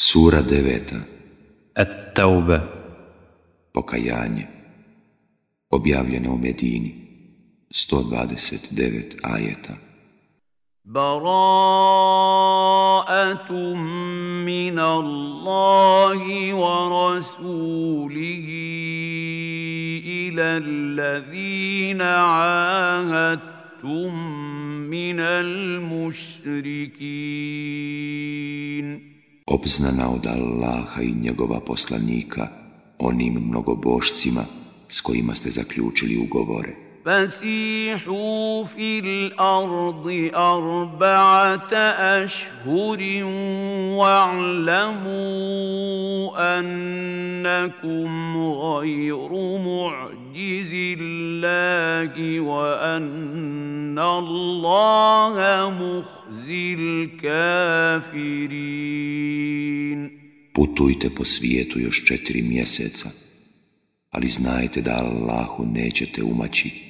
Sura deveta At-Tauba Pokajanje Objavljeno u Medini 129 ajeta براءة من الله ورسوله إلى الذين عاهدتم من المشركين Obznana od Allaha i njegova poslanika onim mnogobošcima s kojima ste zaključili ugovore. فسيحوا في الأرض أربعة أشهر واعلموا أنكم غير معجز الله وأن الله مخزي الكافرين. Putujte po svijetu još četiri mjeseca, ali znajte da Allahu nećete umaći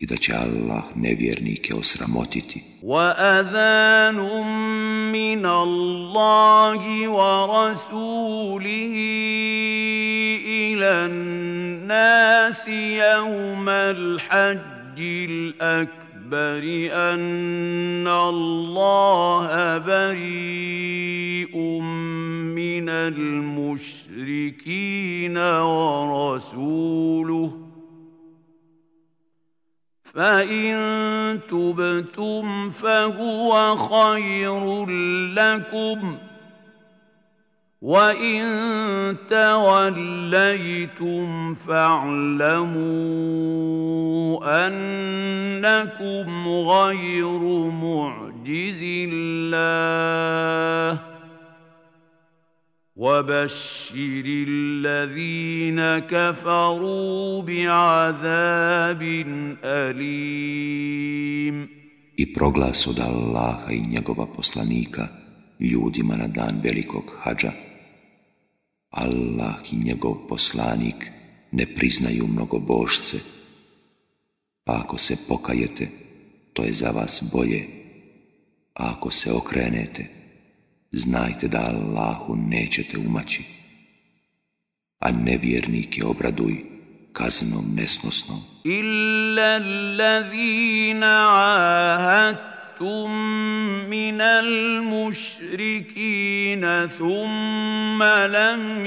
i da će Allah nevjernike osramotiti. وأذان من الله ورسوله إلى الناس يوم الحج الأكبر أن الله بريء من المشركين ورسوله فإن تبتم فهو خير لكم وإن توليتم فاعلموا أنكم غير معجز الله وبشر الذين كفروا بعذاب أليم I proglas od Allaha i njegova poslanika ljudima na dan velikog hađa. Allah i njegov poslanik ne priznaju mnogobošce, pa ako se pokajete, to je za vas bolje, a ako se okrenete, znajte da Allahu nećete umaći. A nevjernike obraduj kaznom nesnosnom. Illa allazina عاهدتم من المشركين ثم لم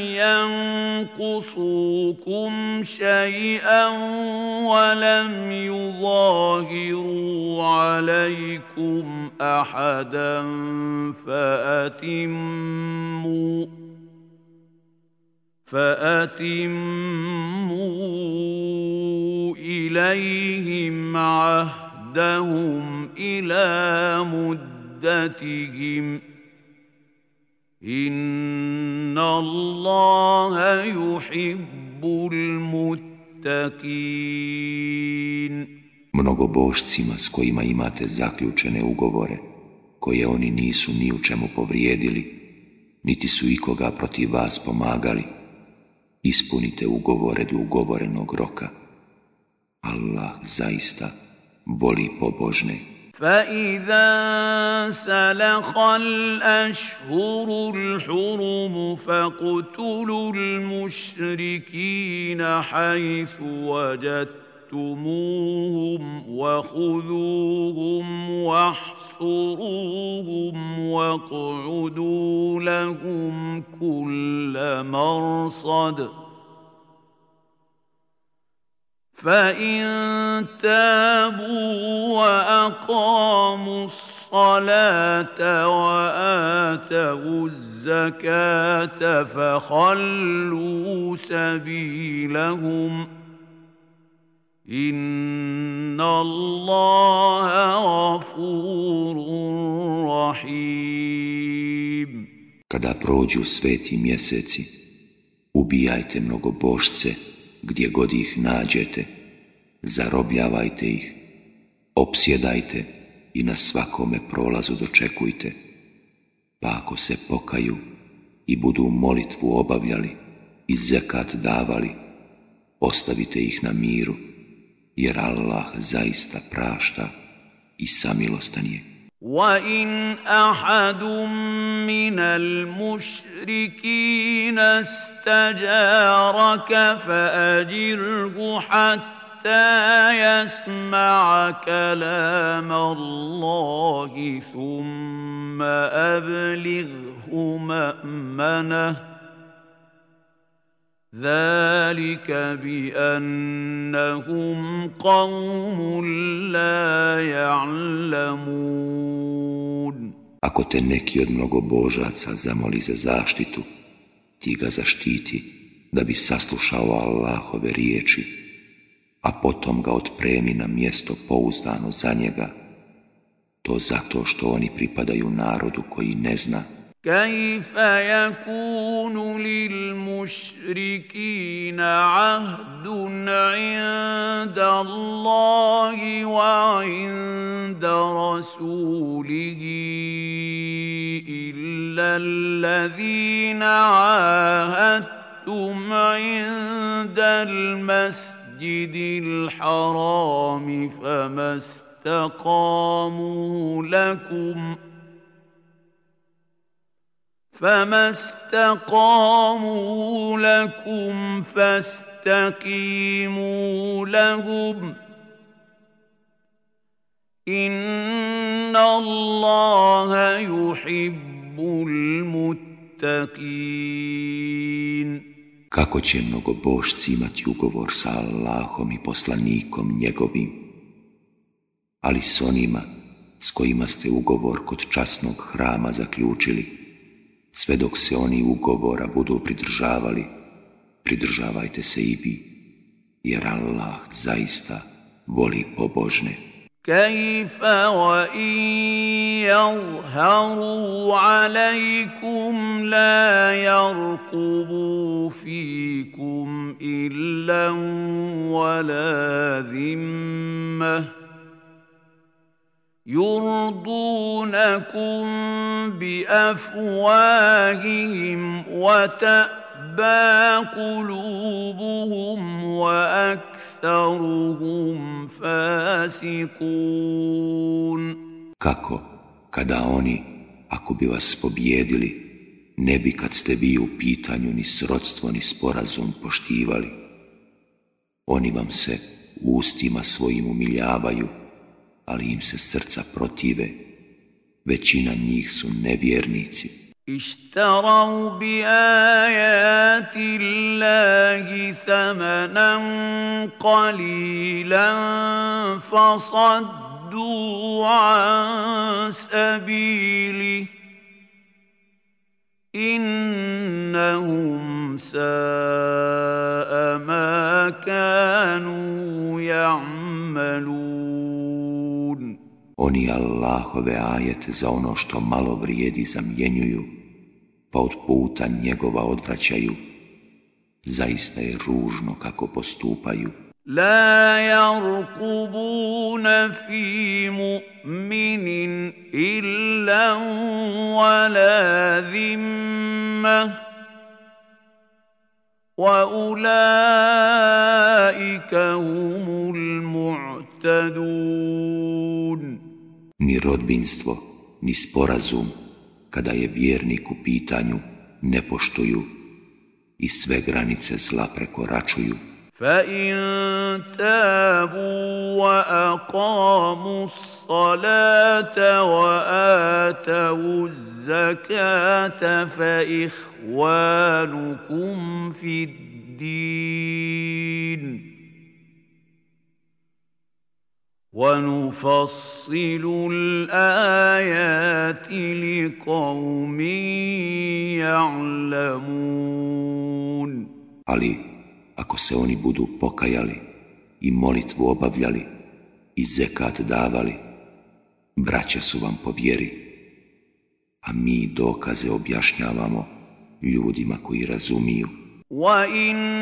ينقصوكم شيئا ولم يظاهروا عليكم أحدا فأتموا فأتموا إليهم عهدهم إلى مدتهم إن الله يحب المتقين Mnogobošcima s kojima imate zaključene ugovore, koje oni nisu ni u čemu povrijedili, niti su ikoga protiv vas pomagali, ispunite ugovore do ugovorenog roka. Allah zaista voli pobožne. فإذا سلخ الأشهر الحرم فاقتلوا المشركين حيث وجدتموهم وخذوهم واحصروهم واقعدوا لهم كل مرصد فإن تابوا وأقاموا الصلاة وآتوا الزكاة فخلوا سبيلهم إن الله غفور رحيم Kada prođu sveti mjeseci, ubijajte mnogobošce gdje god ih nađete, zarobljavajte ih, opsjedajte i na svakome prolazu dočekujte, pa ako se pokaju i budu molitvu obavljali i zekat davali, ostavite ih na miru, jer Allah zaista prašta i samilostan je. وان احد من المشركين استجارك فاجره حتى يسمع كلام الله ثم ابلغه مامنه ذلك بانهم قوم لا يعلمون Ako te neki od mnogobožaca zamoli za zaštitu, ti ga zaštiti da bi saslušao Allahove riječi, a potom ga otpremi na mjesto pouzdano za njega, to zato što oni pripadaju narodu koji ne zna كيف يكون للمشركين عهد عند الله وعند رسوله إلا الذين عاهدتم عند المسجد الحرام فما استقاموا لكم ۖ فما استقاموا لكم فاستقيموا لهم ان الله يحب المتقين Kako će mnogobošci imati ugovor sa Allahom i poslanikom njegovim, ali s onima s kojima ste ugovor kod časnog hrama zaključili, – sve dok se oni ugovora budu pridržavali, pridržavajte se i vi, jer Allah zaista voli pobožne. كيف وإن يظهروا عليكم لا يرقبوا فيكم إلا ولا ذمه يرضونكم بافواههم وتابى قلوبهم واكثرهم فاسقون Kako, kada oni, ako bi vas pobjedili, ne bi kad ste vi u pitanju ni srodstvo ni sporazum poštivali. Oni vam se ustima svojim umiljavaju, ali im se srca protive. Većina njih su nevjernici. اشتروا بآيات الله ثمنا قليلا فصدوا عن سبيله إنهم ساء ما كانوا يعملون Oni Allahove ajete za ono što malo vrijedi zamjenjuju, pa od puta njegova odvraćaju. Zaista je ružno kako postupaju. La yarqubuna fi mu'minin illa wala dhimma wa ulaika humul mu'tadun ni rodbinstvo, ni sporazum, kada je vjernik u pitanju, ne poštuju i sve granice zla prekoračuju. فإن تابوا وأقاموا الصلاة وآتوا الزكاة فإخوانكم في الدين ونفصل الآيات لقوم يعلمون Ali ako se oni budu pokajali i molitvu obavljali i zekat davali, braća su vam po vjeri, a mi dokaze objašnjavamo ljudima koji razumiju. وَإِن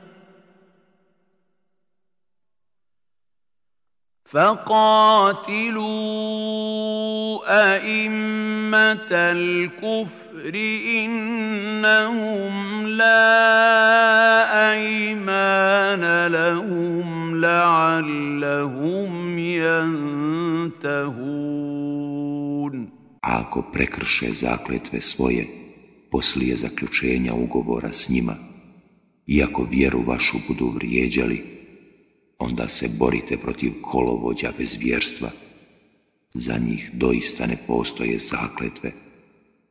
فقاتلوا أئمة الكفر إنهم لا أيمان لهم لعلهم ينتهون Ako prekrše zakletve svoje, poslije zaključenja ugovora s njima, iako vjeru vašu budu vrijeđali, onda se borite protiv kolovođa bez vjerstva. Za njih doista ne postoje zakletve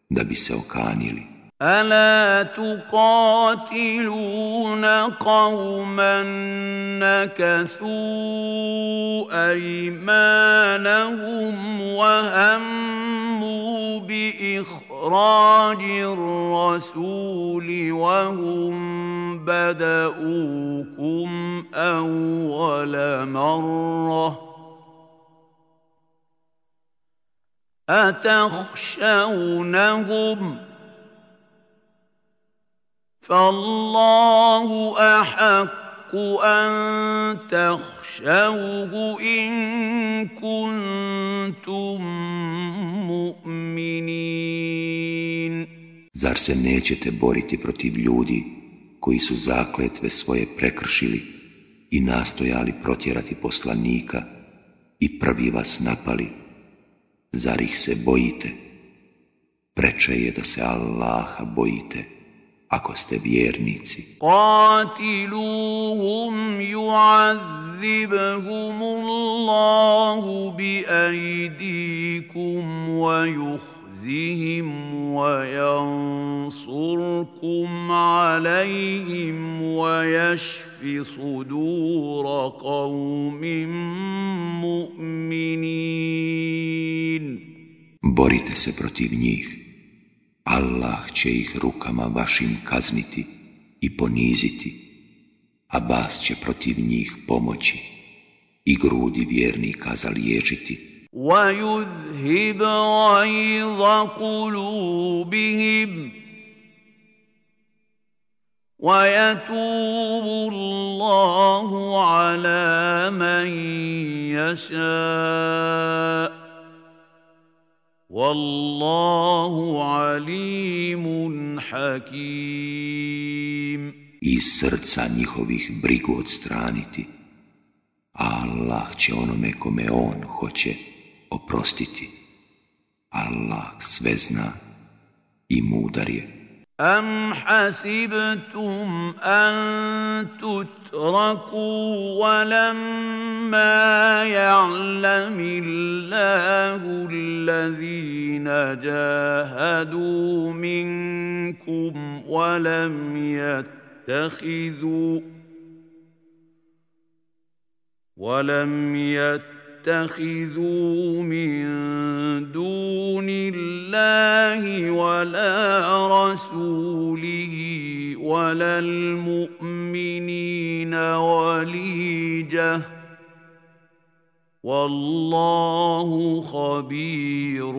da bi se okanili. ألا تقاتلون قوما نكثوا أيمانهم وهموا بإخراج الرسول وهم بدؤوكم أول مرة أتخشونهم ؟ فالله أحق أن تخشوه إن كنتم مؤمنين Zar se nećete boriti protiv ljudi koji su zakletve svoje prekršili i nastojali protjerati poslanika i prvi vas napali? Zar ih se bojite? Preče je da se Allaha bojite ako ste vjernici. Qatiluhum yu'adhibhum Allahu bi aydikum wa yansurkum alayhim wa yashfi sudura qawmin mu'minin. Borite se protiv njih Allah će ih rukama vašim kazniti i poniziti, a bas će protiv njih pomoći i grudi vjernika zaliječiti. وَيُذْهِبْ غَيْظَ قُلُوبِهِمْ وَيَتُوبُ اللَّهُ عَلَى مَن يَشَاءُ Wallahu alimun hakim. I srca njihovih brigu odstraniti, Allah će onome kome on hoće oprostiti. Allah sve zna i mudar je. أم حسبتم أن تتركوا ولما يعلم الله الذين جاهدوا منكم ولم يتخذوا ولم يتخذوا تتخذوا من دون الله ولا رسوله ولا المؤمنين وليجه والله خبير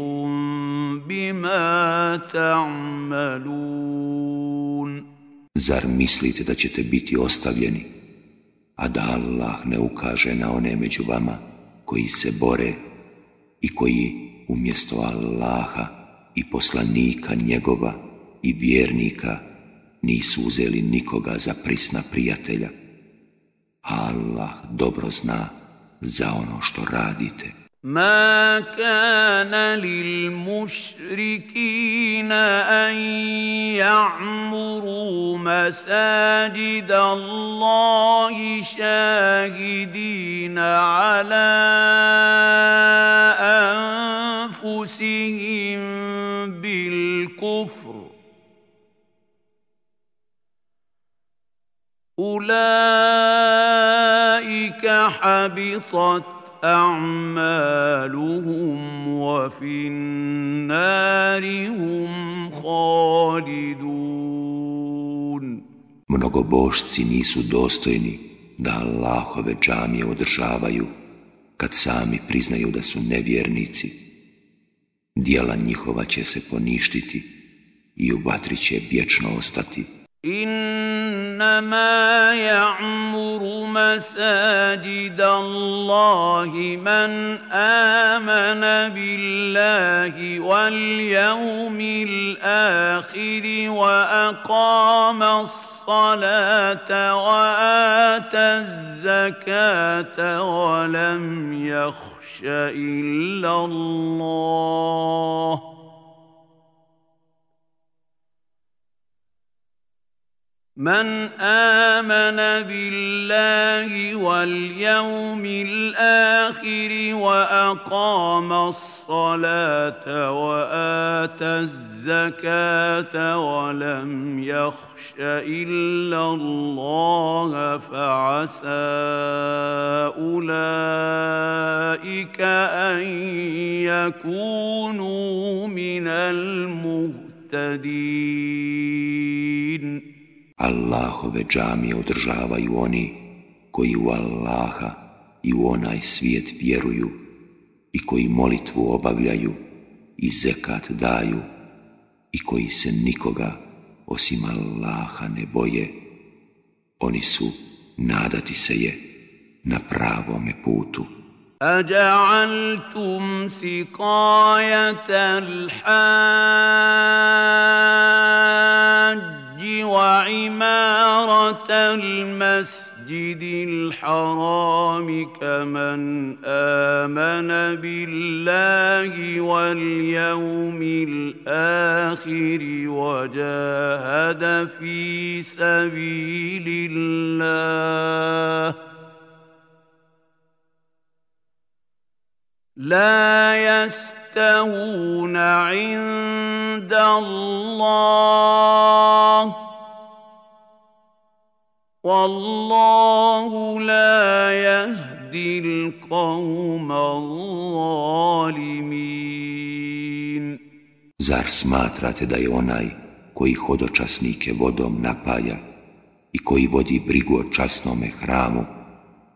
بما تعملون Zar mislite da ćete biti ostavljeni, a da Allah ne ukaže na one među vama koji se bore i koji umjesto Allaha i poslanika njegova i vjernika nisu uzeli nikoga za prisna prijatelja. Allah dobro zna za ono što radite. ما كان للمشركين ان يعمروا مساجد الله شاهدين على انفسهم بالكفر اولئك حبطت أعمالهم وفي النار هم خالدون Mnogobošci nisu dostojni da Allahove džamije održavaju kad sami priznaju da su nevjernici. Dijela njihova će se poništiti i u vatri će vječno ostati. إنما يعمر مساجد الله من آمن بالله واليوم الآخر وأقام الصلاة وآتى الزكاة ولم يخش إلا الله من آمن بالله واليوم الآخر وأقام الصلاة وآتى الزكاة ولم يخش إلا الله فعسى أولئك أن يكونوا من المهتدين. Allahove džamije održavaju oni koji u Allaha i u onaj svijet vjeruju i koji molitvu obavljaju i zekat daju i koji se nikoga osim Allaha ne boje. Oni su, nadati se je, na pravome putu. أجعلتم سقاية الحاج وعمارة المسجد الحرام كمن آمن بالله واليوم الآخر وجاهد في سبيل الله لا يستوون عند الله والله لا يهدي القوم الظالمين Zar smatrate da je onaj koji hodočasnike vodom napaja i koji vodi brigu o časnome hramu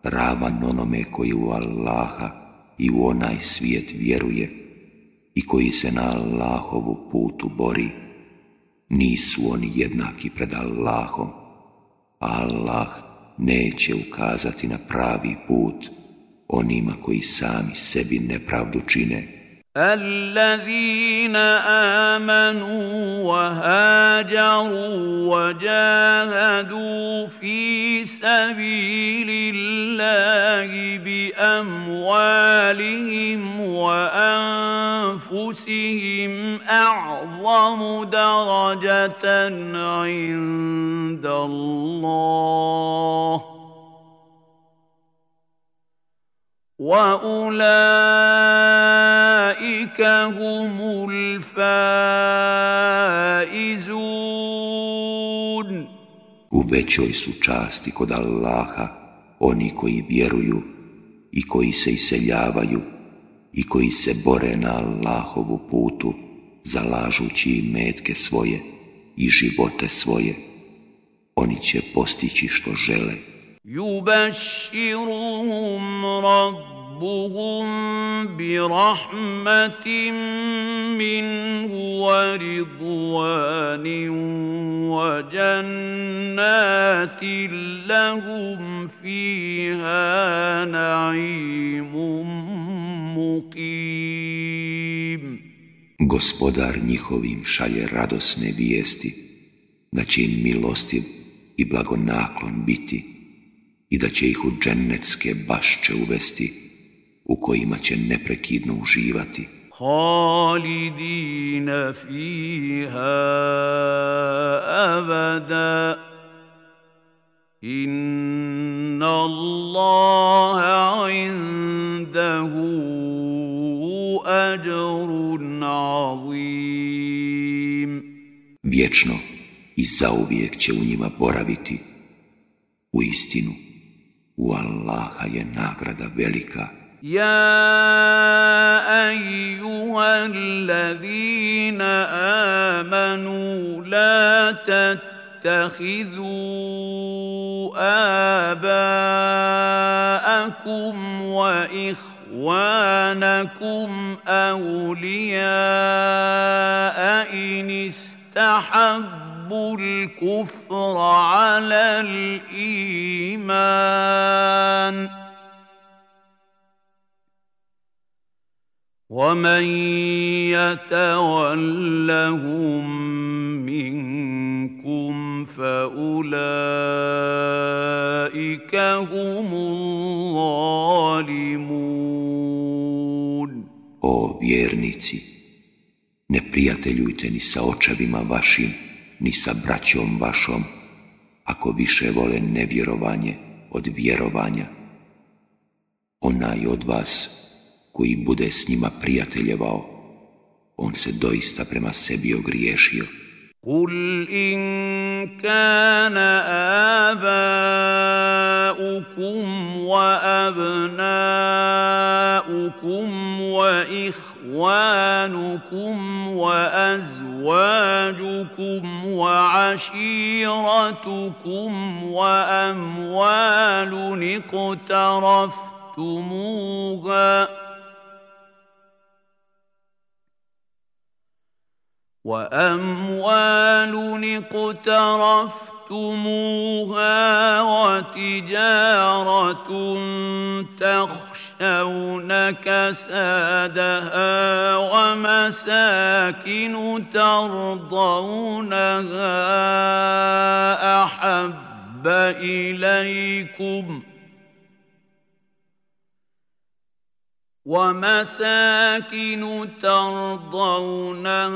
ravan onome koji u Allaha I u onaj svijet vjeruje i koji se na Allahovu putu bori, nisu oni jednaki pred Allahom, Allah neće ukazati na pravi put onima koji sami sebi nepravdu čine الذين آمنوا وهاجروا وجاهدوا في سبيل الله بأموالهم وأنفسهم أعظم درجة عند الله. واولئك هم الفائزون U većoj su časti kod Allaha oni koji vjeruju i koji se iseljavaju i koji se bore na Allahovu putu, zalažući metke svoje i živote svoje. Oni će postići što žele. يبشرهم ربهم برحمة منه ورضوان وجنات لهم فيها نعيم مقيم Gospodar njihovim šalje radosne vijesti, da će im milostiv i blagonaklon biti i da će ih u džennetske bašče uvesti u kojima će neprekidno uživati. Halidina fiha abada Inna Allaha indahu ajrun azim. Vječno i zauvijek će u njima boraviti. U istinu u Allaha je nagrada. يا ايها الذين امنوا لا تتخذوا آباءكم وإخوانكم أولياء إن استحبوا الكفر على الإيمان. ومن يتولهم منكم فأولئك هم الظالمون. O vjernici, ne prijateljujte ni sa očevima vašim, ni sa braćom vašom, ako više vole nevjerovanje od vjerovanja. Onaj od vas koji bude s njima prijateljevao, on se doista prema sebi ogriješio. قل إن كان آباؤكم وأبناؤكم وإخوانكم وأزواجكم وعشيرتكم وأموال اقترفتموها وأموال اقترفتموها وتجاره تخشون كسادها ومساكن ترضونها احب اليكم ۖ ومساكن ترضونها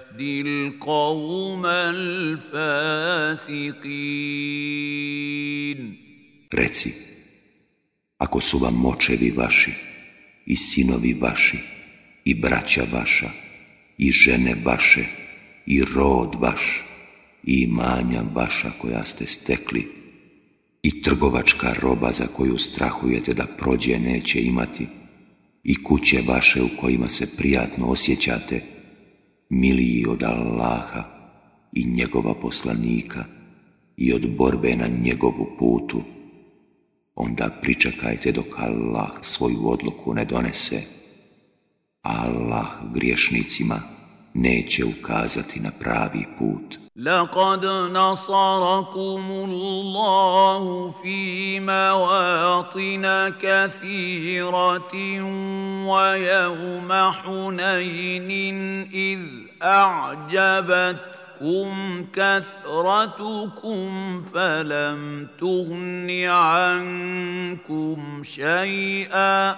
القوم الفاسقين Reci, ako su vam močevi vaši, i sinovi vaši, i braća vaša, i žene vaše, i rod vaš, i imanja vaša koja ste stekli, i trgovačka roba za koju strahujete da prođe neće imati, i kuće vaše u kojima se prijatno osjećate, miliji od Allaha i njegova poslanika i od borbe na njegovu putu, onda pričekajte dok Allah svoju odluku ne donese, Allah griješnicima neće ukazati na pravi put. لقد نصركم الله في مواطن كثيرة ويوم حنين إذ أعجبتكم كثرتكم فلم تغن عنكم شيئا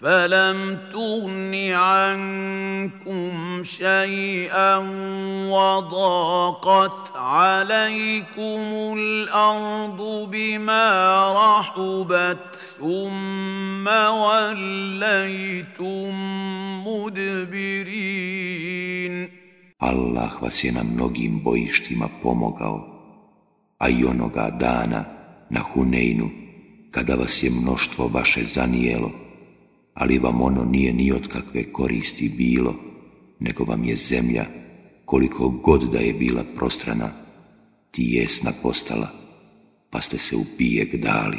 فلم تغن عنكم شيئا وضاقت عليكم الأرض بما رحبت ثم وليتم مدبرين Allah vas je na mnogim bojištima pomogao, a i onoga dana na Hunejnu, kada vas je mnoštvo vaše zanijelo, ali vam ono nije ni od kakve koristi bilo, nego vam je zemlja, koliko god da je bila prostrana, tijesna postala, pa ste se u bijeg dali.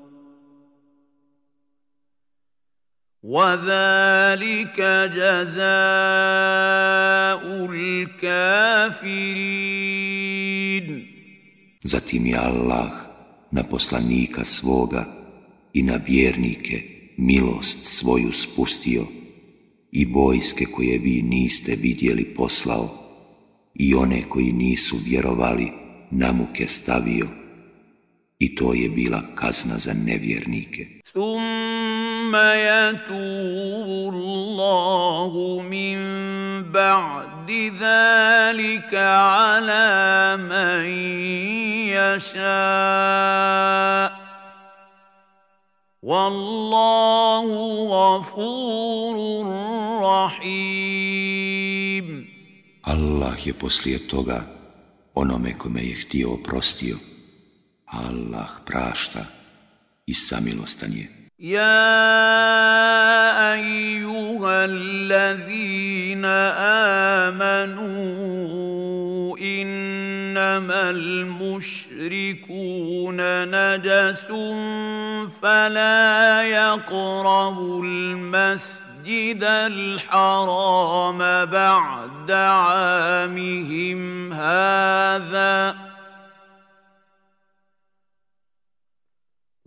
وذلك جزاء الكافرين Zatim je Allah na poslanika svoga i na vjernike milost svoju spustio i vojske koje vi niste vidjeli poslao i one koji nisu vjerovali na muke stavio i to je bila kazna za nevjernike. Thumma yatubu Allahu min ba'di zalika ala man yasha' Wallahu ghafurur rahim Allah je poslije toga onome kome je htio oprostio Allah prašta i samilostan je. يا أيها الذين آمنوا إنما المشركون نجس فلا يقربوا المسجد الحرام بعد عامهم هذا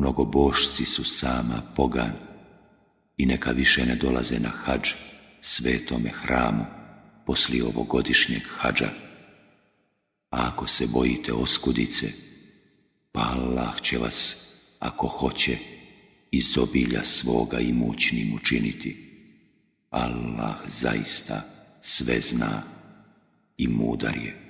mnogobošci su sama pogan i neka više ne dolaze na hađ svetome hramu poslije ovogodišnjeg hađa. A ako se bojite oskudice, pa Allah će vas, ako hoće, iz obilja svoga i mućnim učiniti. Allah zaista sve zna i mudar je.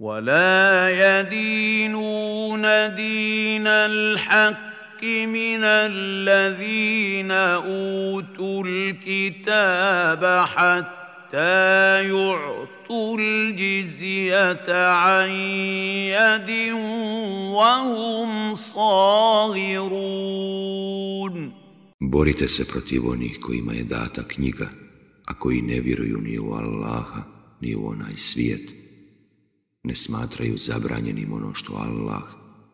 ولا يدينون دين الحق من الذين اوتوا الكتاب حتى يعطوا الجزيه عن يد وهم صاغرون Borite se protiv onih kojima je data knjiga, a koji ne vjeruju ni u Allaha, ni u onaj svijet, ne smatraju zabranjenim ono što Allah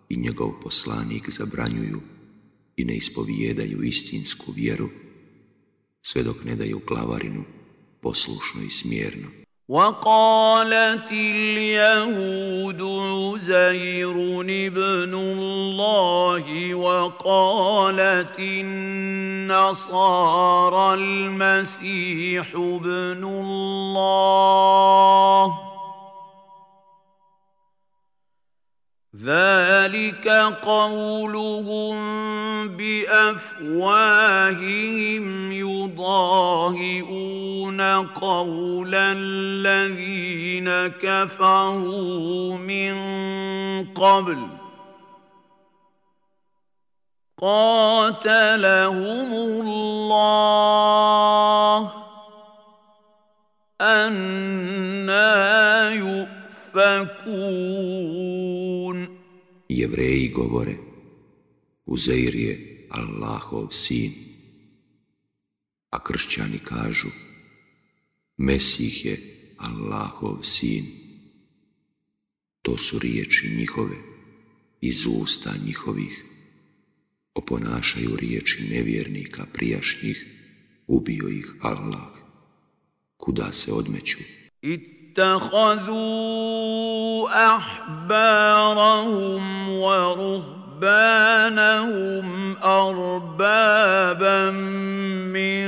i njegov poslanik zabranjuju i ne ispovijedaju istinsku vjeru, sve dok ne daju glavarinu poslušno i smjerno. وقالت اليهود عزير ابن الله وقالت النصارى المسيح ابن الله ذلك قولهم بافواههم يضاهئون قول الذين كفروا من قبل قاتلهم الله أنا يؤفكون Jevreji govore, Uzeir je Allahov sin, a kršćani kažu, Mesih je Allahov sin. To su riječi njihove, iz usta njihovih. Oponašaju riječi nevjernika prijašnjih, ubio ih Allah. Kuda se odmeću? اتخذوا أحبارهم ورهبانهم أربابا من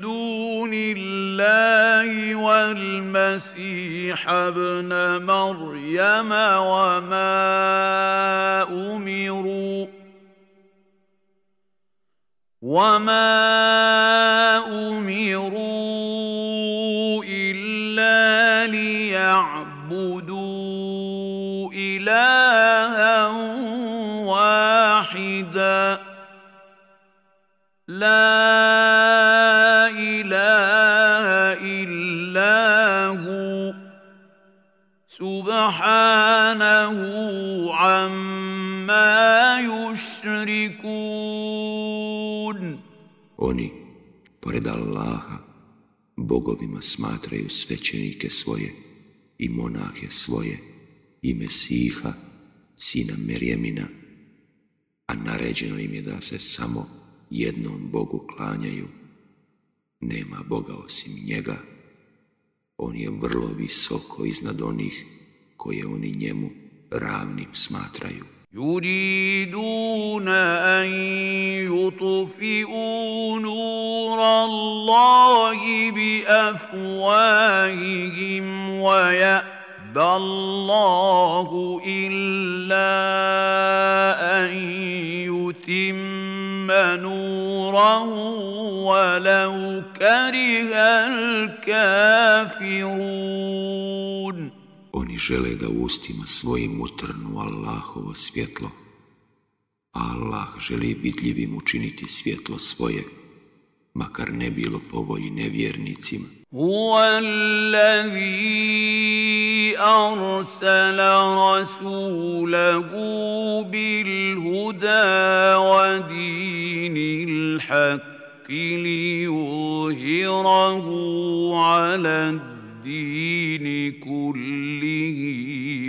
دون الله والمسيح المسيح ابن مريم وما أمروا وما أمروا لا اله الا هو سبحانه عما يشركون Oni, pored Allaha, bogovima smatraju svećenike svoje i monahe svoje i Mesiha, sina Merjemina, a naređeno im je da se samo jednom Bogu klanjaju. Nema Boga osim njega. On je vrlo visoko iznad onih koje oni njemu ravnim smatraju. يريدون ان يطفئوا نور الله بافواههم ويابى الله الا ان يتم نوره ولو كره الكافرون Oni žele da ustima svojim utrnu Allahovo svjetlo, a Allah želi vidljivim učiniti svjetlo svoje, makar ne bilo po volji nevjernicima. هو أرسل رسوله بالهدى ودين الحق ليظهره على الدين كله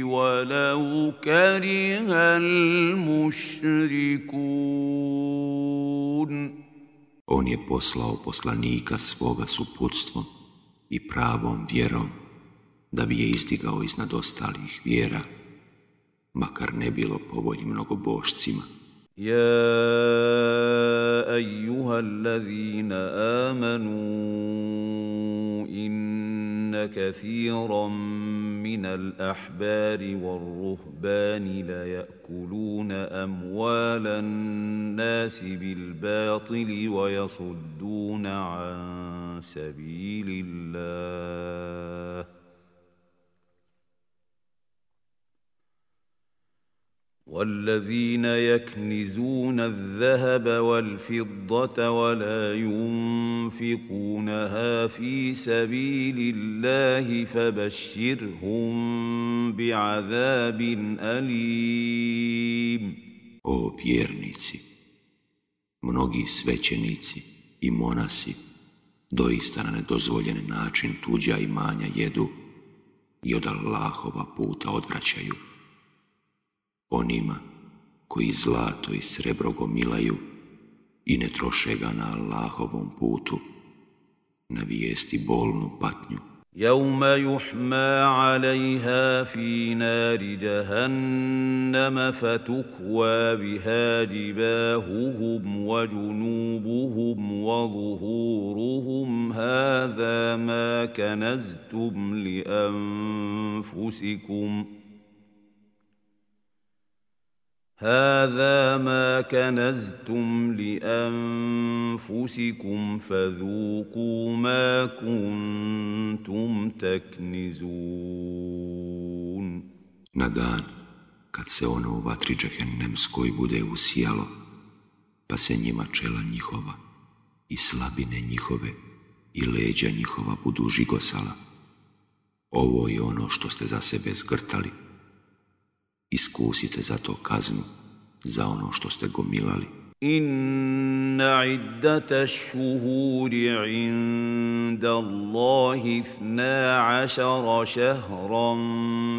ولو كره المشركون. On je poslao poslanika svoga s uputstvom i pravom vjerom, da bi je izdigao iznad ostalih vjera, makar ne bilo po volji mnogobošcima. يا ايها الذين امنوا ان كثيرا من الاحبار والرهبان لياكلون اموال الناس بالباطل ويصدون عن سبيل الله والذين يكنزون الذهب والفضة ولا ينفقونها في سبيل الله فبشرهم بعذاب أليم O vjernici, mnogi svećenici i monasi doista na nedozvoljen način tuđa imanja jedu i od Allahova puta odvraćaju. Onima koji zlato i srebro gomilaju i ne troše ga na Allahovom putu, na vijesti bolnu patnju. يوم يحمى عليها في نار جهنم فتكوى بها جباههم وجنوبهم وظهورهم هذا ما كنزتم لانفسكم هذا ما كنزتم لانفسكم فذوقوا ما كنتم تكنزون Na dan kad se ono u vatri džehennemskoj bude usijalo, pa se njima čela njihova i slabine njihove i leđa njihova budu žigosala. Ovo je ono što ste za sebe zgrtali. Iskusite zato kaznu za ono što ste gomilali. إن عدة الشهور عند الله اثنا عشر شهرا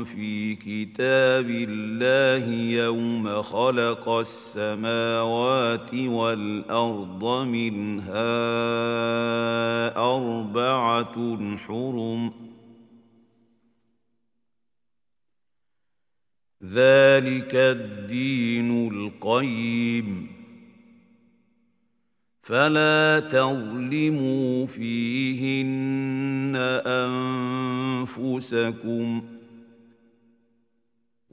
في كتاب الله يوم خلق السماوات والأرض منها أربعة حرم ۖ ذلك الدين القيم. فلا تظلموا فيهن أنفسكم.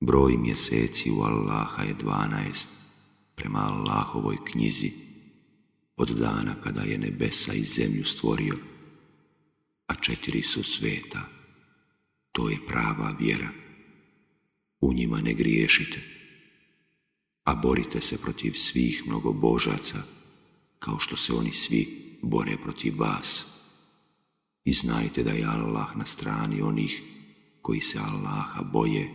Broj mjeseci u Allaha je dvanaest prema Allahovoj knjizi od dana kada je nebesa i zemlju stvorio, a četiri su sveta. To je prava vjera. U njima ne griješite a borite se protiv svih mnogobožaca, kao što se oni svi bore protiv vas. I znajte da je Allah na strani onih koji se Allaha boje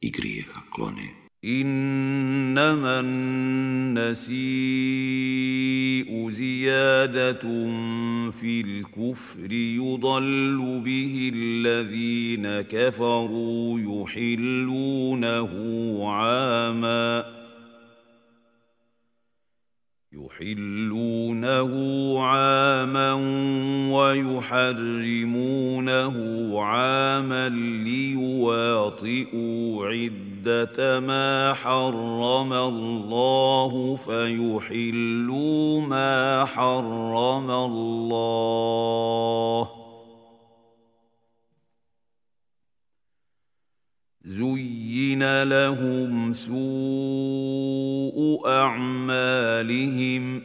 i grijeha klone. إنما النسيء زيادة في الكفر يضل به الذين كفروا يحلونه عاماً يحلونه عاما ويحرمونه عاما ليواطئوا عدة ما حرم الله فيحلوا ما حرم الله. زين لهم سوء اعمالهم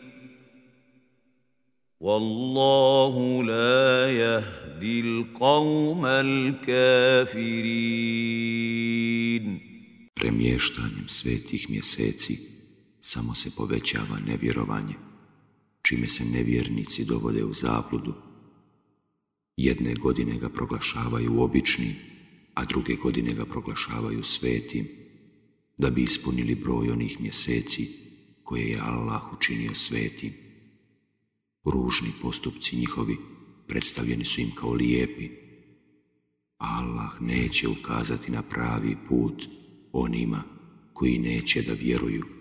والله لا يهدي القوم الكافرين Premještanjem svetih mjeseci samo se povećava nevjerovanje, čime se nevjernici dovode u zabludu. Jedne godine ga proglašavaju običnim, a druge godine ga proglašavaju svetim, da bi ispunili broj onih mjeseci koje je Allah učinio svetim. Ružni postupci njihovi predstavljeni su im kao lijepi, Allah neće ukazati na pravi put onima koji neće da vjeruju.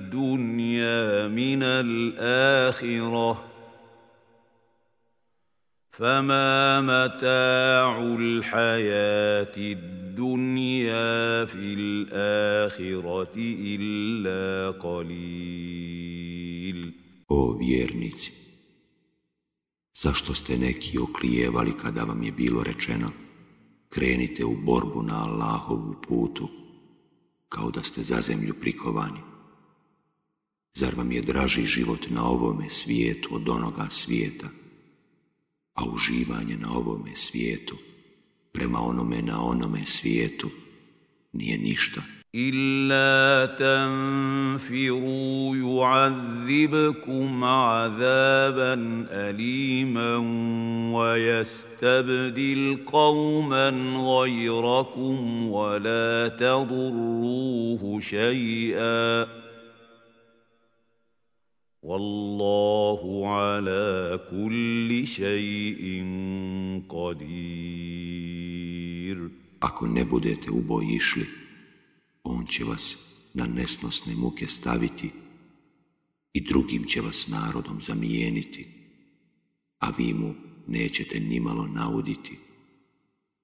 من الآخرة فما متاع الحياة الدنيا في الآخرة إلا قليل O vjernici, zašto ste neki oklijevali kada vam je bilo rečeno krenite u borbu na Allahovu putu, kao da ste za zemlju prikovani. Zar vam je draži život na ovome svijetu od onoga svijeta, a uživanje na ovome svijetu, prema onome na onome svijetu, nije ništa. إلا تنفروا يعذبكم عذابا أليما ويستبدل قوما غيركم ولا تضروه شيئا Wallahu ala kulli shay'in qadir. Ako ne budete u boj išli, on će vas na nesnosne muke staviti i drugim će vas narodom zamijeniti, a vi mu nećete nimalo nauditi.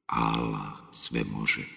Allah sve može.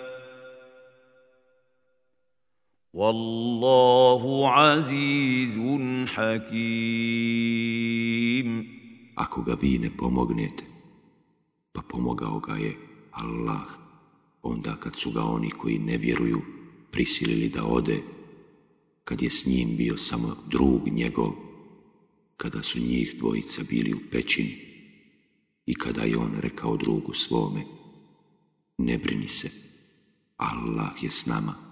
Wallahu azizun hakim. Ako ga vi ne pomognete, pa pomogao ga je Allah, onda kad su ga oni koji ne vjeruju prisilili da ode, kad je s njim bio samo drug njegov, kada su njih dvojica bili u pećini i kada je on rekao drugu svome, ne brini se, Allah je s nama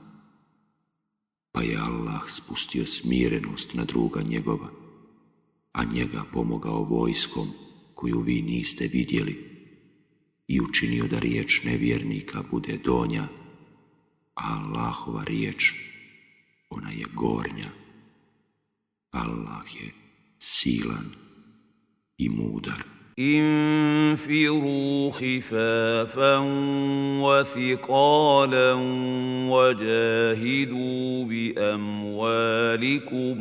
pa je Allah spustio smirenost na druga njegova, a njega pomogao vojskom koju vi niste vidjeli i učinio da riječ nevjernika bude donja, a Allahova riječ, ona je gornja. Allah je silan i mudar. انفروا خفافا وثقالا وجاهدوا بأموالكم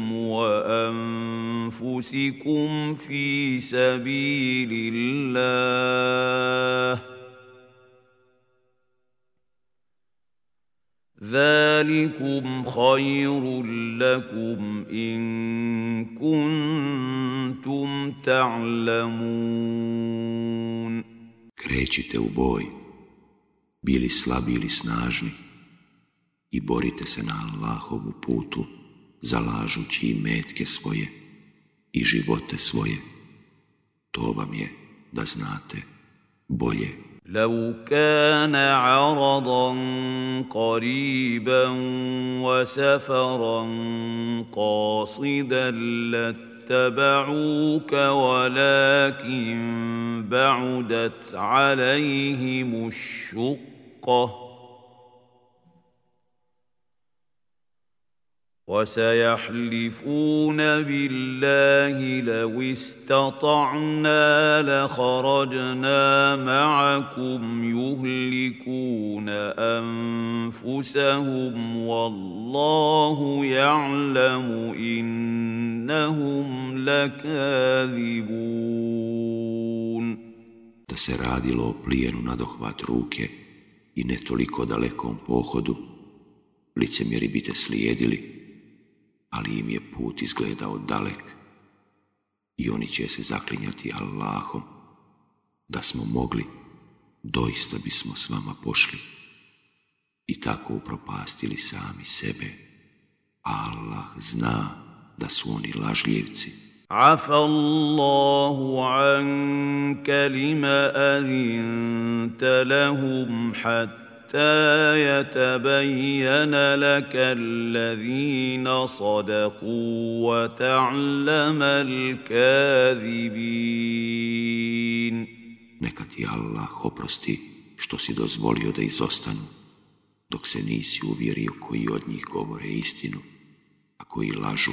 وأنفسكم في سبيل الله ذلكم خير لكم ان كنتم تعلمون Krećite u boj, bili slabi ili snažni, i borite se na Allahovu putu, zalažući i metke svoje i živote svoje. To vam je, da znate, bolje لو كان عرضا قريبا وسفرا قاصدا لاتبعوك ولكن بعدت عليهم الشقة وسيحلفون بالله لو استطعنا لخرجنا معكم يهلكون انفسهم والله يعلم انهم لكاذبون da se radilo o plijenu na dohvat ruke i ne toliko dalekom pohodu, licemjeri bite slijedili ali im je put izgledao dalek i oni će se zaklinjati Allahom da smo mogli, doista bismo s vama pošli i tako upropastili sami sebe. Allah zna da su oni lažljivci. عفى الله عنك لما أذنت لهم حتى حتى يتبين لك الذين صدقوا وتعلم الكاذبين Neka ti Allah oprosti što si dozvolio da izostanu, dok se nisi uvjerio koji od njih govore istinu, a koji lažu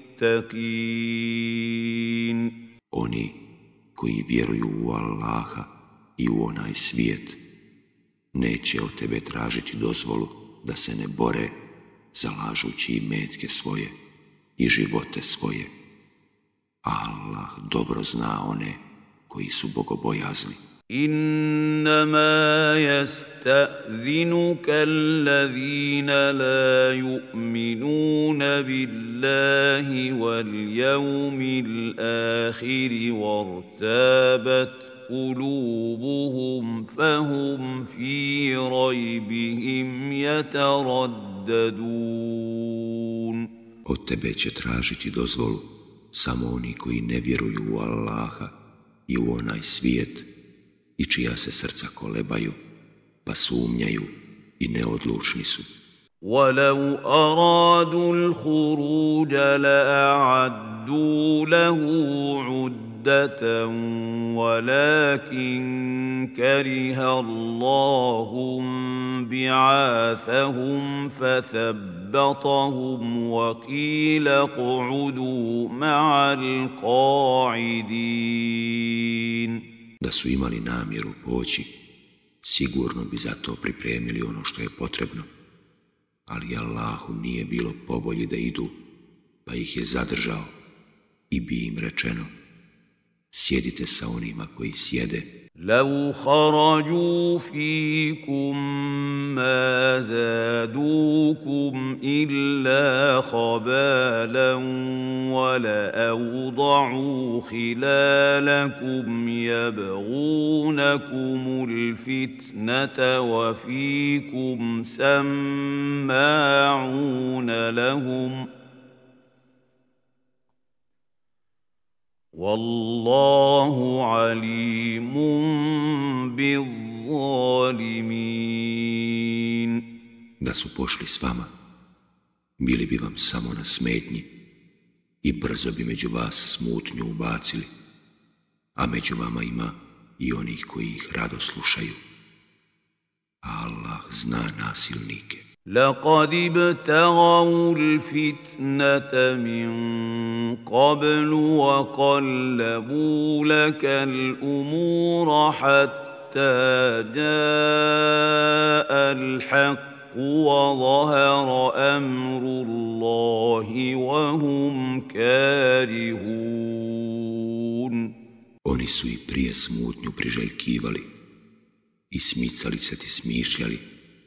Oni koji vjeruju u Allaha i u onaj svijet, neće od tebe tražiti dozvolu da se ne bore, zalažući i metke svoje i živote svoje. Allah dobro zna one koji su bogobojazni. إنما يستأذنك الذين لا يؤمنون بالله واليوم الآخر وارتابت قلوبهم فهم في ريبهم يترددون. Od tebe će tražiti dozvolu samo oni koji ne vjeruju u Allaha i u onaj svijet. I čija se srca kolebaju, pa sumnjaju i neodlučni su. ولو أرادوا الخروج لأعدوا له عدة ولكن كره الله بعاثهم فثبطهم وقيل اقعدوا مع القاعدين Da su imali namjeru poći, sigurno bi za to pripremili ono što je potrebno. Ali Allahu nije bilo povolji da idu, pa ih je zadržao i bi im rečeno, sjedite sa onima koji sjede. لو خرجوا فيكم ما زادوكم إلا خبالا ولأوضعوا خلالكم يبغونكم الفتنة وفيكم سماعون لهم ۖ Wallahu alimun bil zalimin. Da su pošli s vama, bili bi vam samo na smetnji i brzo bi među vas smutnju ubacili, a među vama ima i onih koji ih rado slušaju. Allah zna nasilnike. لقد ابتغوا الفتنة من قبل وقلبوا لك الأمور حتى جاء الحق وظهر أمر الله وهم كارهون. Oni su i prije smutnju priželjkivali i smicali se ti smišljali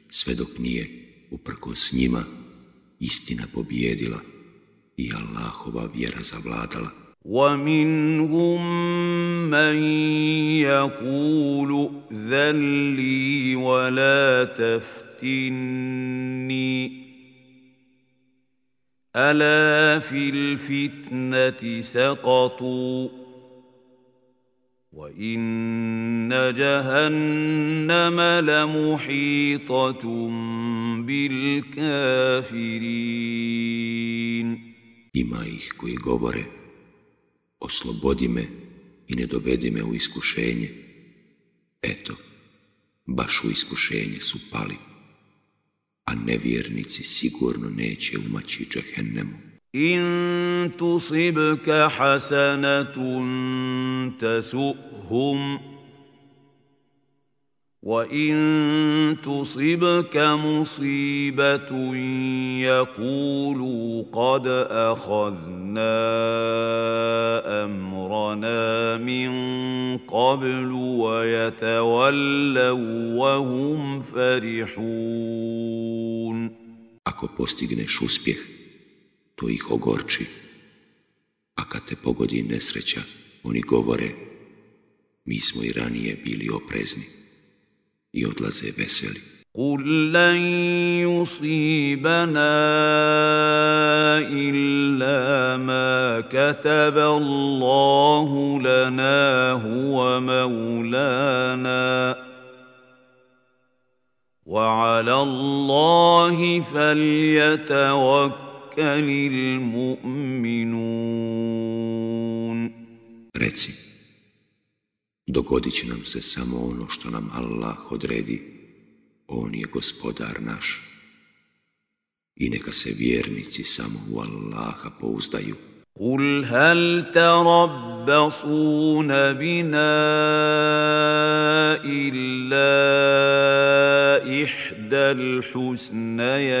sve dok nije uprkos njima, istina pobjedila i Allahova vjera zavladala. ومنهم من يقول ذل لي ولا تفتني ألا في الفتنة سقطوا وان جهنم لمحيطه بالكافرين Ima ih koji govore, oslobodi me i ne dovedi me u iskušenje. Eto, baš u iskušenje su pali, a nevjernici sigurno neće umaći džehennemu. إن تصبك حسنة تسؤهم وإن تصبك مصيبة يقولوا قد أخذنا أمرنا من قبل ويتولوا وهم فرحون. Ako postigneš uspjeh, to ih ogorči. A kad te pogodi nesreća, oni govore, mi smo i ranije bili oprezni i odlaze veseli. قل لن يصيبنا إلا ما كتب الله لنا هو مولانا وعلى الله فليتوكل يتوكل المؤمنون Reci, dogodit će nam se samo ono što nam Allah odredi, On je gospodar naš. I neka se vjernici samo u Allaha pouzdaju. قل هل تربصون بنا إلا إحدى الحسنيين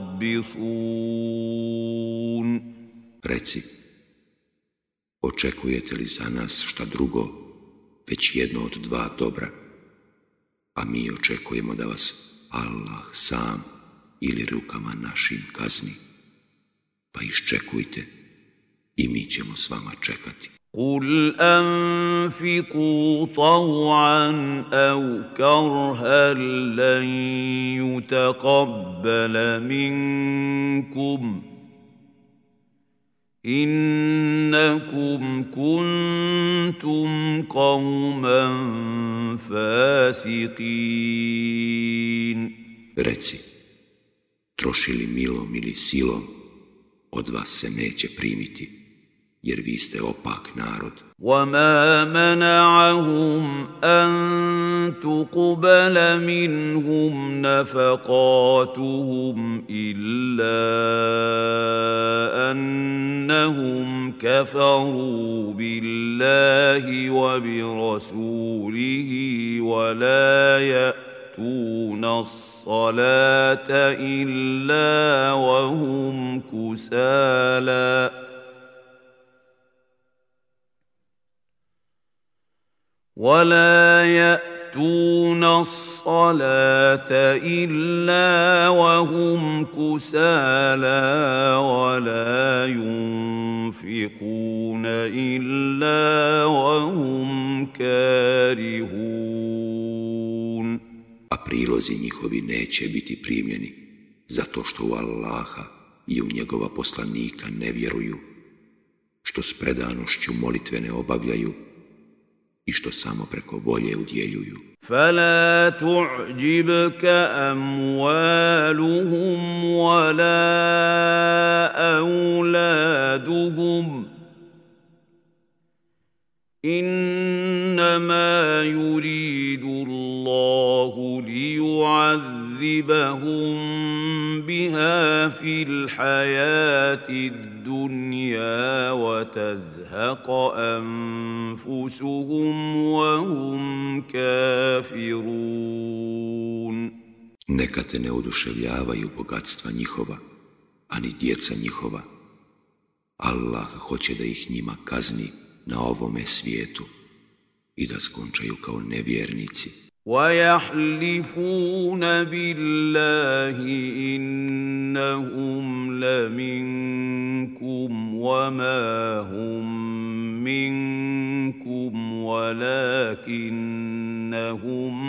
متربصون Reci, očekujete li za nas šta drugo, već jedno od dva dobra, a mi očekujemo da vas Allah sam ili rukama našim kazni. Pa iščekujte i mi ćemo s vama čekati. قل أنفقوا طوعا أو كرها لن يتقبل منكم إنكم كنتم قوما فاسقين Reci, trošili milom ili silom, od vas se neće primiti. Jer vi ste opak narod. وما منعهم أن تقبل منهم نفقاتهم إلا أنهم كفروا بالله وبرسوله ولا يأتون الصلاة إلا وهم كسالى ولا يأتون الصلاة إلا وهم كسالى ولا ينفقون إلا وهم كارهون A prilozi njihovi neće biti primljeni, zato što u Allaha i u njegova poslanika ne vjeruju, što s predanošću molitve ne obavljaju, i što samo preko volje udjeljuju. فلا تعجبك أموالهم ولا أولادهم إنما يريد الله ليعذبهم بها في الحياة الدنيا وتزهق أنفسهم وهم كافرون Neka te ne oduševljavaju bogatstva njihova, ani djeca njihova. Allah hoće da ih njima kazni na ovome svijetu i da skončaju kao nevjernici. ويحلفون بالله إنهم لمنكم وما هم منكم ولكنهم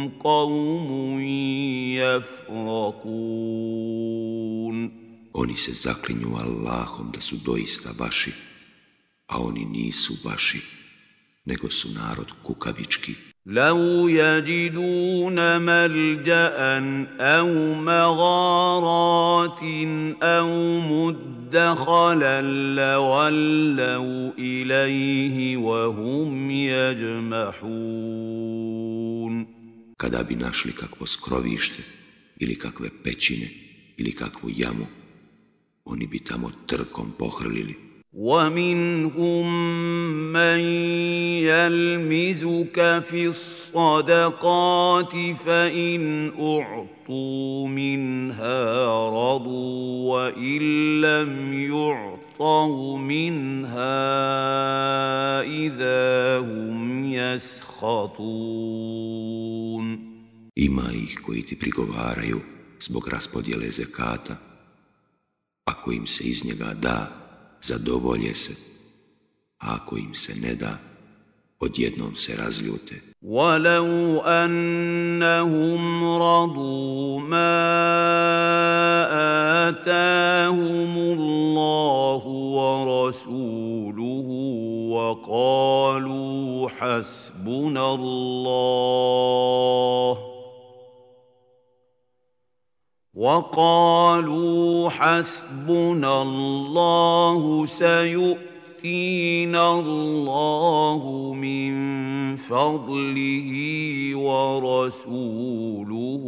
قوم يفرقون Oni se zaklinju Allahom da su doista vaši, a oni nisu vaši, nego su narod kukavički. لو يجدون ملجا أو مغارات أو مدخلا لولوا اليه وهم يجمحون Kada bi našli kakvo skrovište ili kakve pećine ili kakvu jamu, oni bi tamo trkom pohrlili. ومنهم من يلمزك في الصدقات فإن أعطوا منها رضوا وإن لم يعطوا منها إذا هم يسخطون Ima ih koji ti prigovaraju zbog raspodjele zekata. Ako im se iz njega da, zadovolje se, a ako im se ne da, odjednom se razljute. ولو أنهم رضوا ما آتاهم الله ورسوله وقالوا حسبنا الله وقالوا حسبنا الله سيؤتينا الله من فضله ورسوله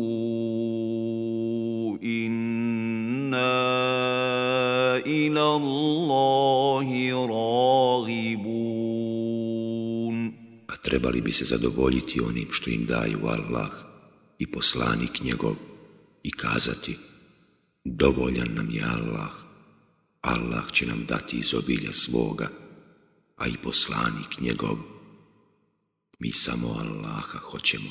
انا الى الله راغبون A trebali bi se zadovoljiti onim što im daju Allah i poslanik njegov i kazati Dovoljan nam je Allah. Allah će nam dati iz obilja svoga, a i poslanik njegov. Mi samo Allaha hoćemo.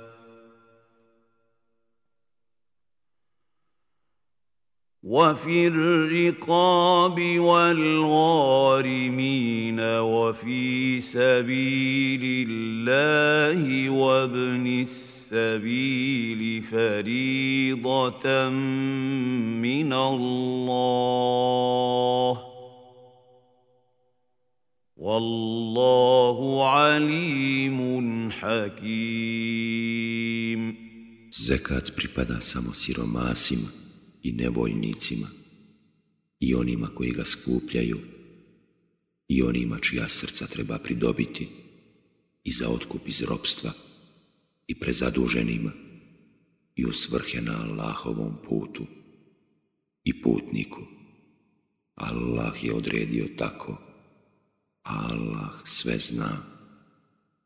وفي الرقاب والغارمين وفي سبيل الله وابن السبيل فريضة من الله. والله عليم حكيم. زكاة pripada samo siromasima. I nevoljnicima i onima koji ga skupljaju i onima čija srca treba pridobiti i za otkup iz ropstva i prezaduženima i u svrhe na Allahovom putu i putniku. Allah je odredio tako, Allah sve zna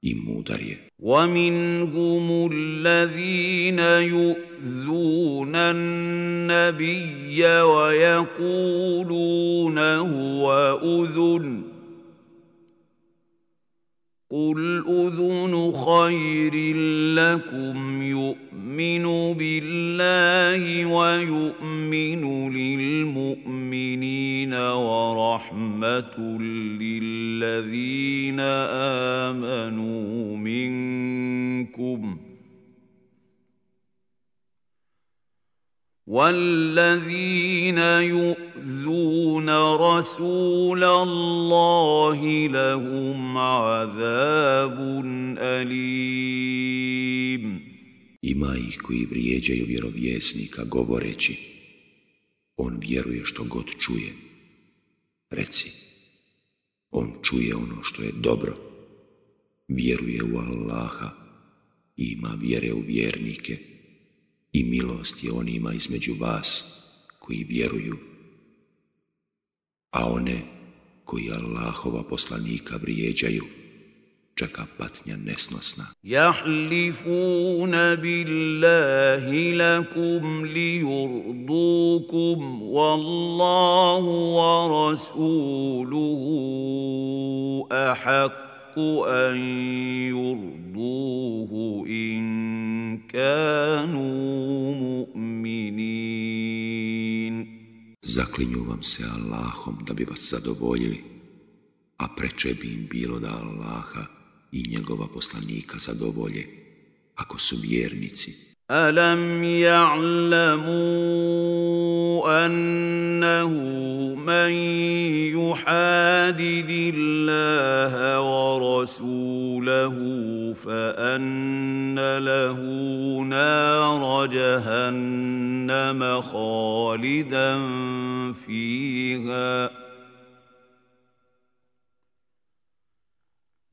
i mudar. ومنهم الذين يؤذون النبي ويقولون هو أذن قل أذن خير لكم يؤمن بالله ويؤمن للمؤمنين ورحمة للذين آمنوا منكم والذين يؤذون رسول الله لهم عذاب أليم Ima ih koji vrijeđaju vjerovjesnika govoreći On vjeruje što god čuje. Reci, on čuje ono što je dobro, vjeruje u Allaha, ima vjere u vjernike i milost je onima između vas koji vjeruju, a one koji Allahova poslanika vrijeđaju, čeka patnja nesnosna. Jahlifuna billahi lakum li yurdukum wallahu wa rasuluhu ahakku an yurduhu in kanu mu'minin. Zaklinju vam se Allahom da bi vas zadovoljili, a preče bi im bilo da Allaha i njegova poslanika zadovolje, ako su vjernici. ألم يعلموا أنه من يحادد الله ورسوله فأن له نار جهنم خالدا فيها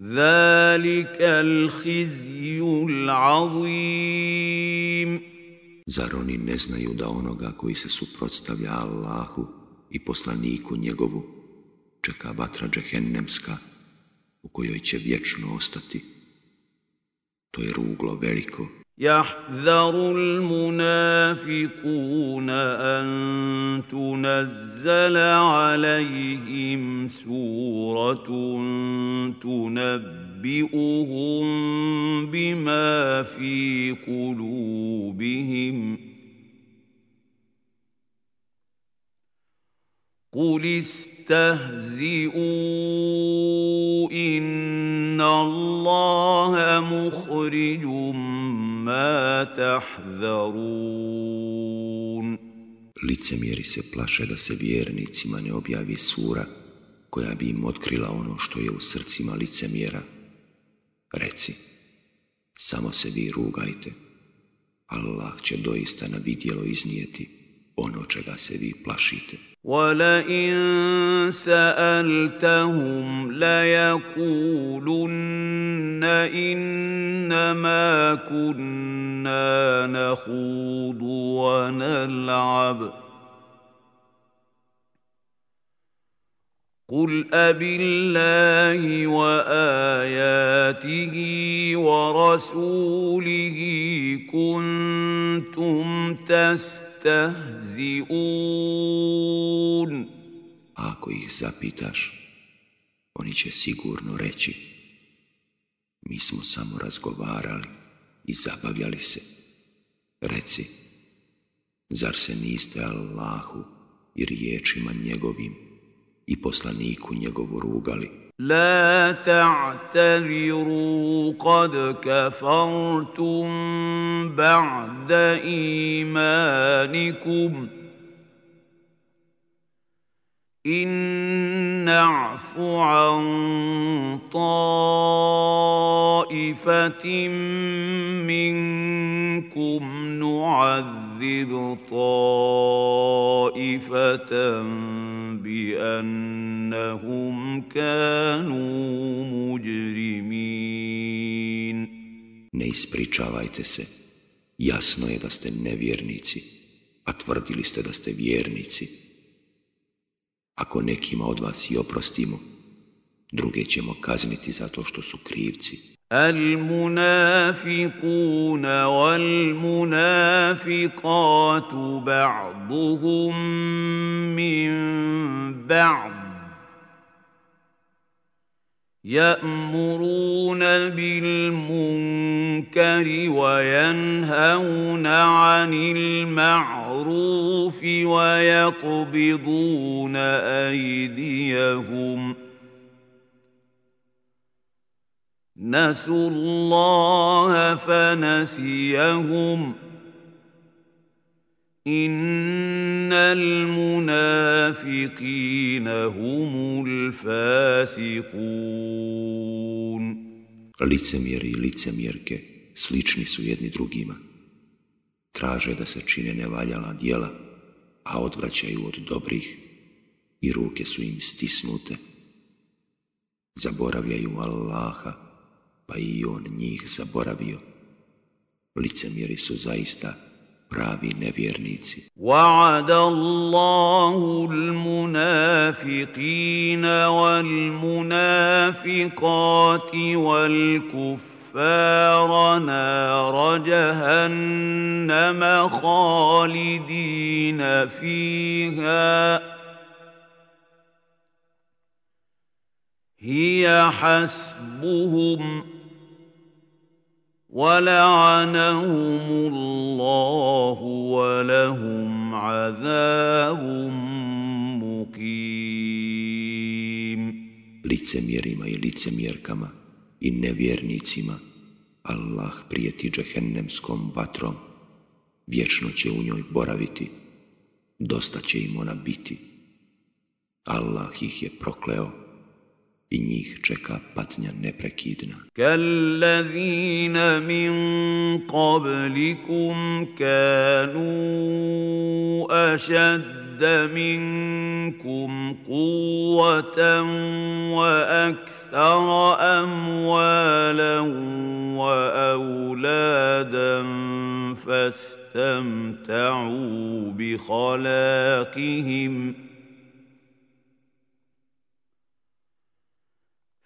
ذلك الخزي العظيم Zar oni ne znaju da onoga koji se suprotstavlja Allahu i poslaniku njegovu čeka vatra džehennemska u kojoj će vječno ostati? To je ruglo veliko. يحذر المنافقون أن تنزل عليهم سورة تنبئهم بما في قلوبهم. قل istehzi'u inna Allaha muhriđum ma tahzarun. Licemjeri se plaše da se vjernicima ne objavi sura koja bi im otkrila ono što je u srcima licemjera. Reci, samo se vi rugajte. Allah će doista na vidjelo iznijeti ono čega se vi plašite. ولئن سألتهم ليقولن إنما كنا نخوض ونلعب. قل أبالله وآياته ورسوله كنتم تستهزئون A ako ih zapitaš, oni će sigurno reći, mi smo samo razgovarali i zabavljali se. Reci, zar se niste Allahu i riječima njegovim i poslaniku njegovu rugali. La ta'taviru kad kafartum ba'da imanikum إن نعف عن طائفة منكم نعذب طائفة بأنهم كانوا مجرمين Ne ispričavajte se, jasno je da ste nevjernici, a tvrdili ste da ste vjernici. Ako nekima od vas i oprostimo, druge ćemo kazniti zato što su krivci. المنافقون والمنافقات بعضهم من بعض يأمرون بالمنكر وينهون عن المعروف ويقبضون أيديهم ۖ. نسوا الله فنسيهم. ان المنافقين هم الفاسقون Licemjeri i licemjerke slični su jedni drugima. Traže da se čine nevaljala djela, a odvraćaju od dobrih i ruke su im stisnute. Zaboravljaju Allaha pa i on njih zaboravio. Licemjeri su zaista pravi nevjernici. وعد الله المنافقين والمنافقات والكفار نار جهنم خالدين فيها هي حسبهم ولعنهم الله ولهم عذاب مقيم Licemjerima i licemjerkama i nevjernicima Allah prijeti džehennemskom vatrom. Vječno će u njoj boraviti. Dosta će im ona biti. Allah ih je prokleo I njih čeka patnja neprekidna. كالذين من قبلكم كانوا أشد منكم قوة وأكثر أموالا وأولادا فاستمتعوا بخلاقهم ۖ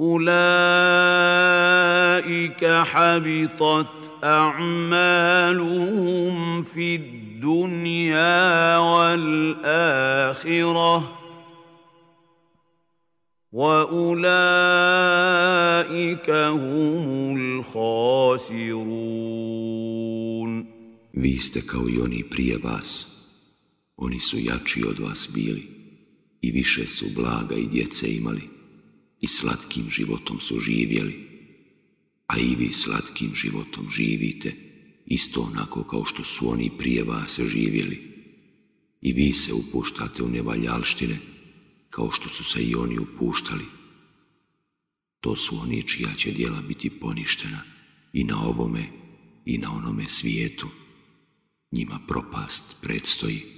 أولئك حبطت أعمالهم في الدنيا والآخرة وأولئك هم الخاسرون Vi ste kao i oni prije vas Oni su jači od vas bili i više su blaga i djece imali i slatkim životom su živjeli, a i vi slatkim životom živite, isto onako kao što su oni prije vas živjeli. I vi se upuštate u nevaljalštine, kao što su se i oni upuštali. To su oni čija će djela biti poništena i na ovome i na onome svijetu. Njima propast predstoji.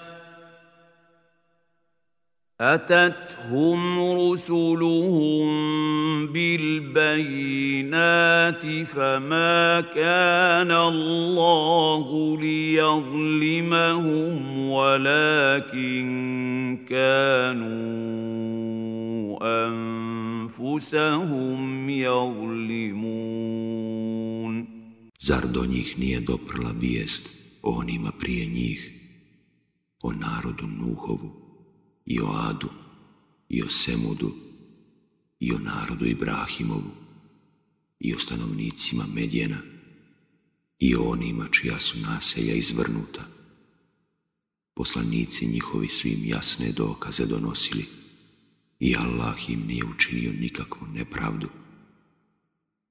أتتهم رسلهم بالبينات فما كان الله ليظلمهم ولكن كانوا أنفسهم يظلمون. Zar do njih nije doprla vijest o onima prije njih, o narodu Nuhovu, i o Adu, i o Semudu, i o narodu Ibrahimovu, i o stanovnicima Medjena, i o onima čija su naselja izvrnuta. Poslanici njihovi su im jasne dokaze donosili i Allah im nije učinio nikakvu nepravdu,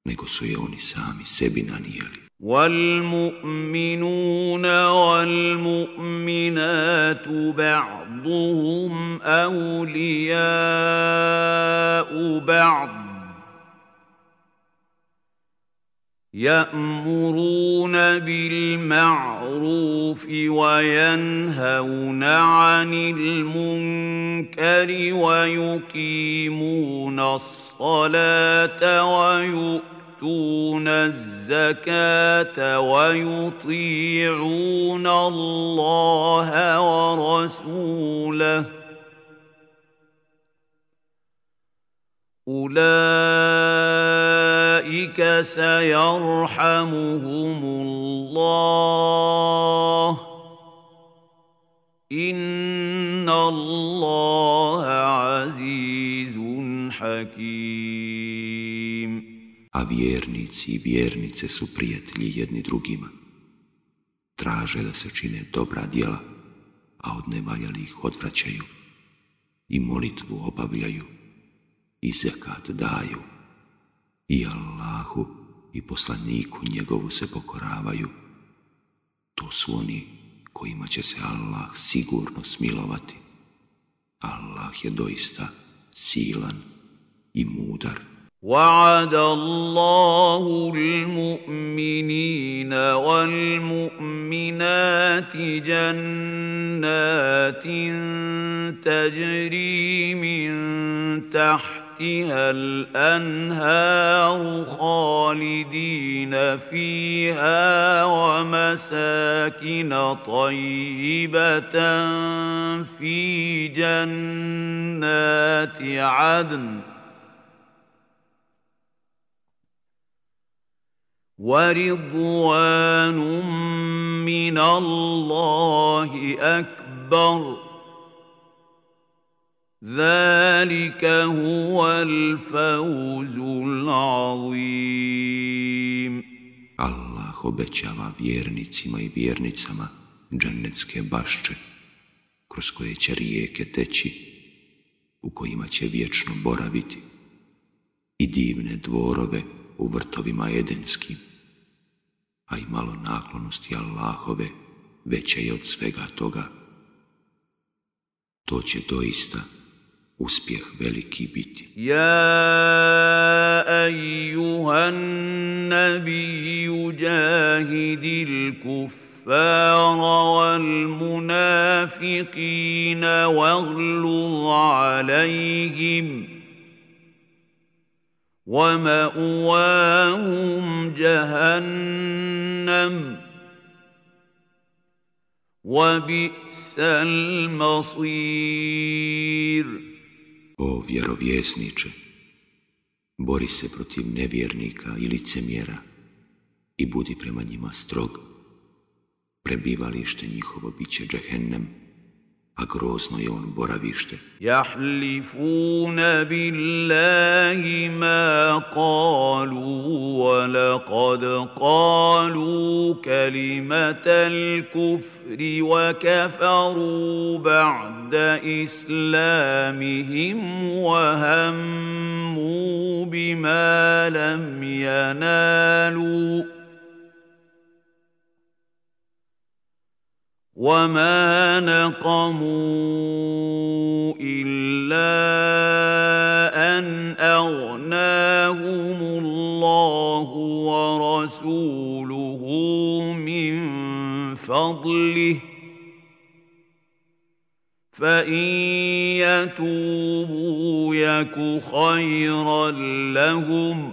nego su je oni sami sebi nanijeli. والمؤمنون والمؤمنات بعضهم اولياء بعض يامرون بالمعروف وينهون عن المنكر ويقيمون الصلاه ويؤمنون يؤتون الزكاة ويطيعون الله ورسوله. أولئك سيرحمهم الله. إن الله عزيز حكيم. A vjernici i vjernice su prijatelji jedni drugima. Traže da se čine dobra djela, a od nevaljalih odvraćaju i molitvu obavljaju i zekat daju i Allahu i poslaniku njegovu se pokoravaju. To su oni kojima će se Allah sigurno smilovati. Allah je doista silan i mudar. وعد الله المؤمنين والمؤمنات جنات تجري من تحتها الأنهار خالدين فيها ومساكن طيبة في جنات عدن ورضوان من الله اكبر ذلك هو الفوز العظيم Allah obećava vjernicima i vjernicama džennetske bašče, kroz koje će rijeke teći, u kojima će vječno boraviti, i divne dvorove u vrtovima edenskim A i malo naklonosti Allahove veće je od svega toga. To će doista uspjeh veliki biti. Ja ejuhan nabiju jahidil kuffara wal munafiqina waglu alaihim وماواهم جهنم وبئس المصير O vjerovjesniče, Bori se protiv nevjernika i licemjera i budi prema njima strog. Prebivalište njihovo bit će džehennem, A grozno je on boravište. يحلفون بالله ما قالوا ولقد قالوا كلمة الكفر وكفروا بعد إسلامهم وهموا بما لم ينالوا وما نقموا الا ان اغناهم الله ورسوله من فضله فان يتوبوا يك خيرا لهم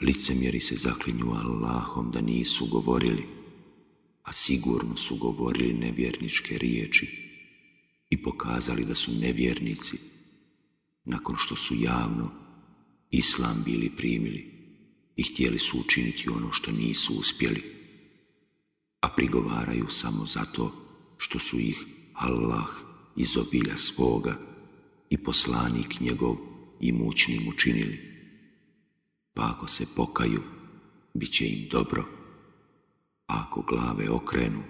Licemjeri se zaklinju Allahom da nisu govorili, a sigurno su govorili nevjerničke riječi i pokazali da su nevjernici nakon što su javno islam bili primili i htjeli su učiniti ono što nisu uspjeli, a prigovaraju samo zato što su ih Allah iz obilja svoga i poslanik njegov i mučnim učinili pa ako se pokaju, bit će im dobro. Ako glave okrenu,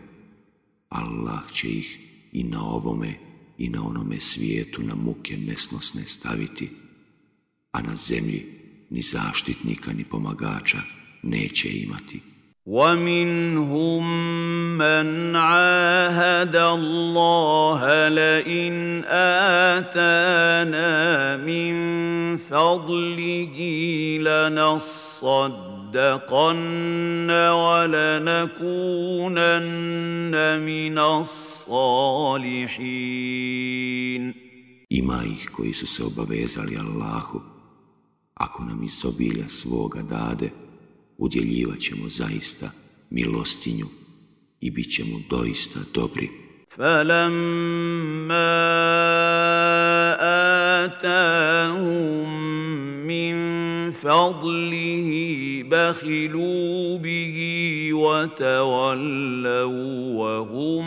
Allah će ih i na ovome i na onome svijetu na muke nesnosne staviti, a na zemlji ni zaštitnika ni pomagača neće imati. ومنهم من عاهد الله لئن اتانا من فضله لنصدقن ولنكونن من الصالحين. Ima ih koji su se obavezali Allahu, ako nam iz obilja svoga dade, udjeljivat ćemo zaista milostinju i bit ćemo doista dobri. فَلَمَّا آتَاهُم مِّن فَضْلِهِ بَخِلُوا بِهِ وَتَوَلَّوْا وَهُم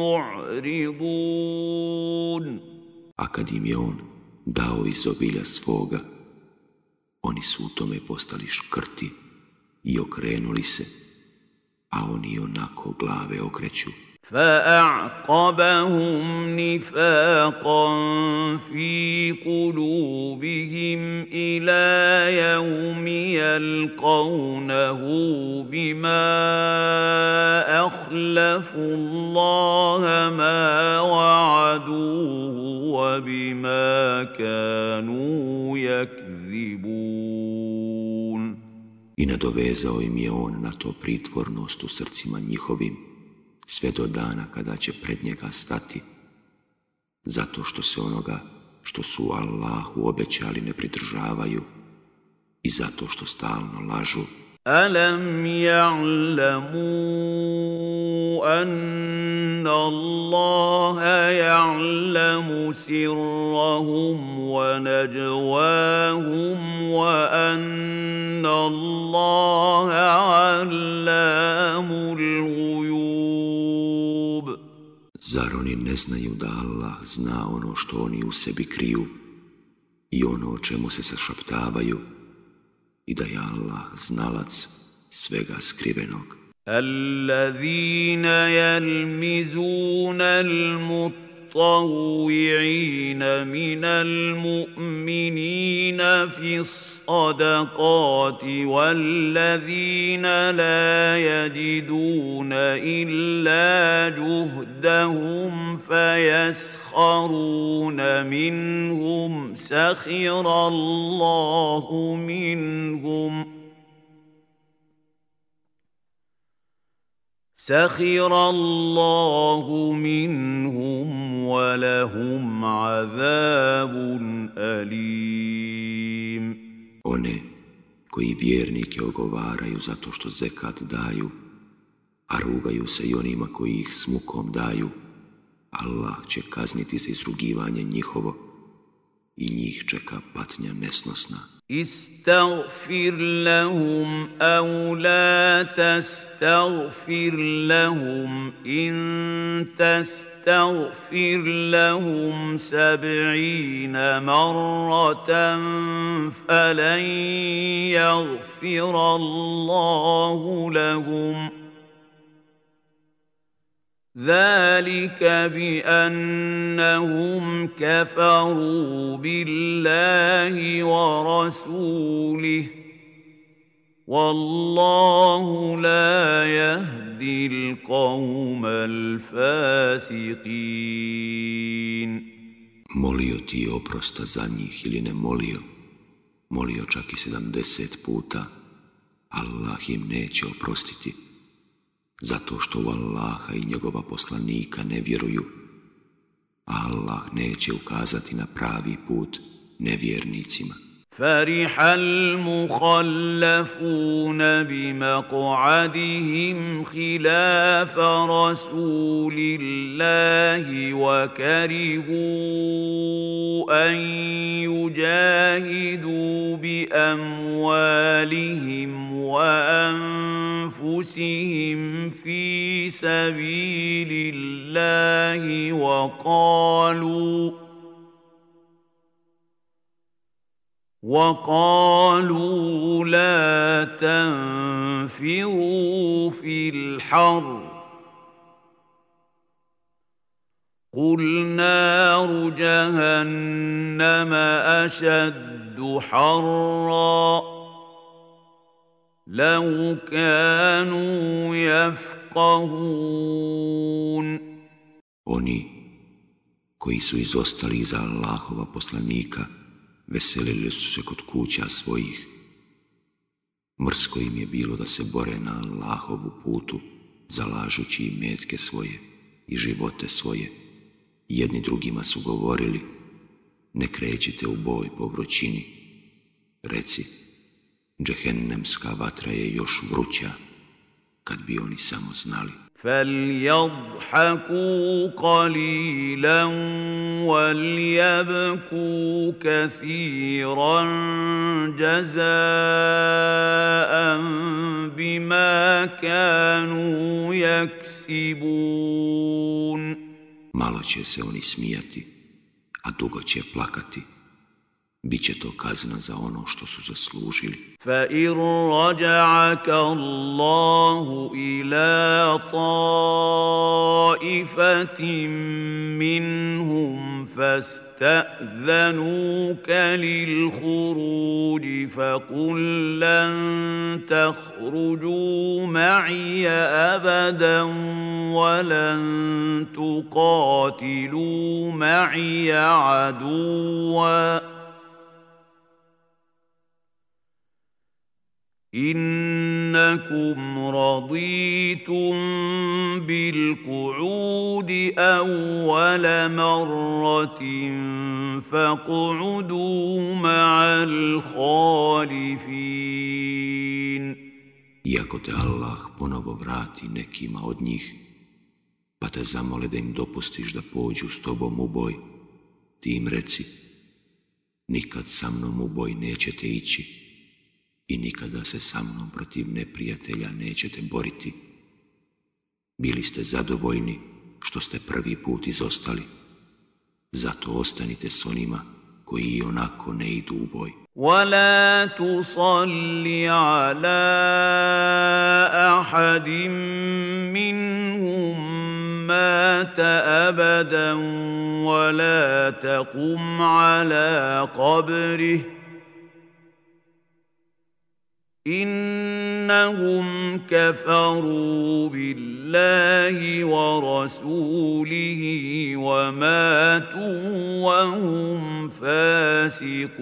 مُّعْرِضُونَ A kad im je on dao iz obilja svoga, oni su u tome postali škrti i okrenuli se, a oni onako glave okreću. فأعقبهم نفاقا في قلوبهم إلى يوم يلقونه بما أخلفوا الله ما وعدوه وبما كانوا يكذبون I nadovezao im je on na to pritvornost u srcima njihovim, sve do dana kada će pred njega stati, zato što se onoga što su Allahu obećali ne pridržavaju i zato što stalno lažu. ألم يعلموا أن الله يعلم سرهم ونجواهم وأن الله علام الغيوب Zar oni ne znaju da Allah zna ono što oni u sebi kriju i ono o čemu se sašaptavaju i da je Allah znalac svega skrivenog. الذين يلمزون المتقين المتطوعين من المؤمنين في الصدقات والذين لا يجدون إلا جهدهم فيسخرون منهم سخر الله منهم ۖ سخر الله منهم ولهم عذاب أليم One koji vjernike ogovaraju zato što zekat daju, a rugaju se i onima koji ih smukom daju, Allah će kazniti za izrugivanje njihovo i njih čeka patnja nesnosna. استغفر لهم أو لا تستغفر لهم ان تستغفر لهم سبعين مره فلن يغفر الله لهم ۖ ذلك بانهم كفروا بالله ورسوله والله لا يهدي القوم الفاسقين Molio ti oprosta za njih ili ne molio, molio čak i sedamdeset puta, Allah im neće oprostiti zato što u Allaha i njegova poslanika ne vjeruju, Allah neće ukazati na pravi put nevjernicima. فرح المخلفون بمقعدهم خلاف رسول الله وكرهوا أن يجاهدوا بأموالهم وأنفسهم في سبيل الله وقالوا وقالوا لا تنفروا في الحر. قل نار جهنم أشد حرا. لو كانوا يفقهون. Oni koji su izostali iza Allahova poslanika veselili su se kod kuća svojih. Mrsko im je bilo da se bore na Allahovu putu, zalažući i metke svoje i živote svoje. Jedni drugima su govorili, ne krećite u boj po vrućini. Reci, džehennemska vatra je još vruća, kad bi oni samo znali. فليضحكوا قليلا وليبكوا كثيرا جزاء بما كانوا يكسبون Malo će se oni smijati, a dugo će plakati, Biće to kazna za ono što su zaslužili. فَإِن رَّجَعَكَ اللَّهُ إِلَىٰ طَائِفَةٍ مِّنْهُمْ فَاسْتَأْذَنُوكَ لِلْخُرُوجِ فَقُل لَّن تَخْرُجُوا مَعِيَ أَبَدًا وَلَن تُقَاتِلُوا مَعِيَ عَدُوًّا انكم رضيتم بالقعود اول مره فاقعدوا مع الخالفين Iako te Allah ponovo vrati nekima od njih, pa te zamole da im dopustiš da pođu s tobom u boj, ti im reci, nikad sa mnom u boj nećete ići, i nikada se sa mnom protiv neprijatelja nećete boriti. Bili ste zadovoljni što ste prvi put izostali. Zato ostanite s onima koji i onako ne idu u boj. ولا تصل على أحد منهم مات أبدا ولا تقم على قبره إنهم كفروا بالله ورسوله وماتوا وهم فاسقون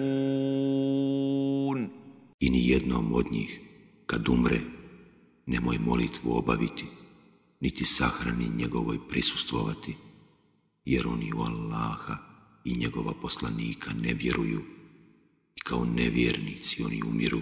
I ni jednom od njih, kad umre, nemoj molitvu obaviti, niti sahrani njegovoj prisustvovati, jer oni u Allaha i njegova poslanika ne vjeruju i kao nevjernici oni umiru.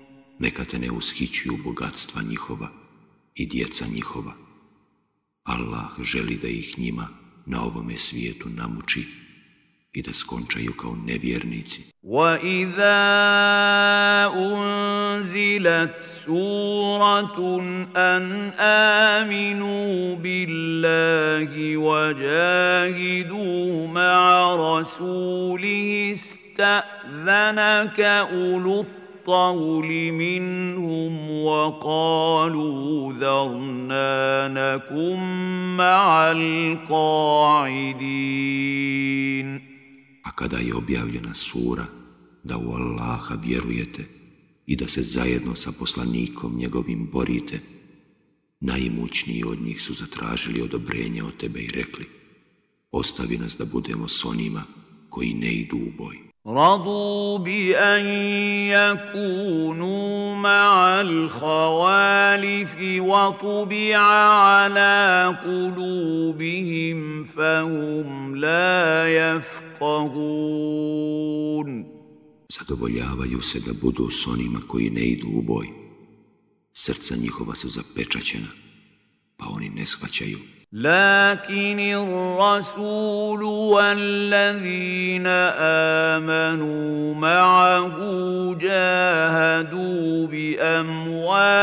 neka te ne ushićuju bogatstva njihova i djeca njihova. Allah želi da ih njima na ovome svijetu namuči i da skončaju kao nevjernici. وَإِذَا أُنزِلَتْ سُورَةٌ أَنْ آمِنُوا بِاللَّهِ وَجَاهِدُوا مَعَ رَسُولِهِ اسْتَأْذَنَكَ أُولُو الطول منهم وقالوا ذرنا نكن مع القاعدين A kada je objavljena sura da u Allaha vjerujete i da se zajedno sa poslanikom njegovim borite, najimućniji od njih su zatražili odobrenje od tebe i rekli ostavi nas da budemo s onima koji ne idu u boj. رضوا بأن يكونوا مع الخوالف وطبع على قلوبهم فهم لا يفقهون Zadovoljavaju se da budu s onima koji ne idu u boj. Srca njihova su zapečaćena, pa oni ne shvaćaju. لكن الرسول والذين آمنوا معه جاهدوا بأموالهم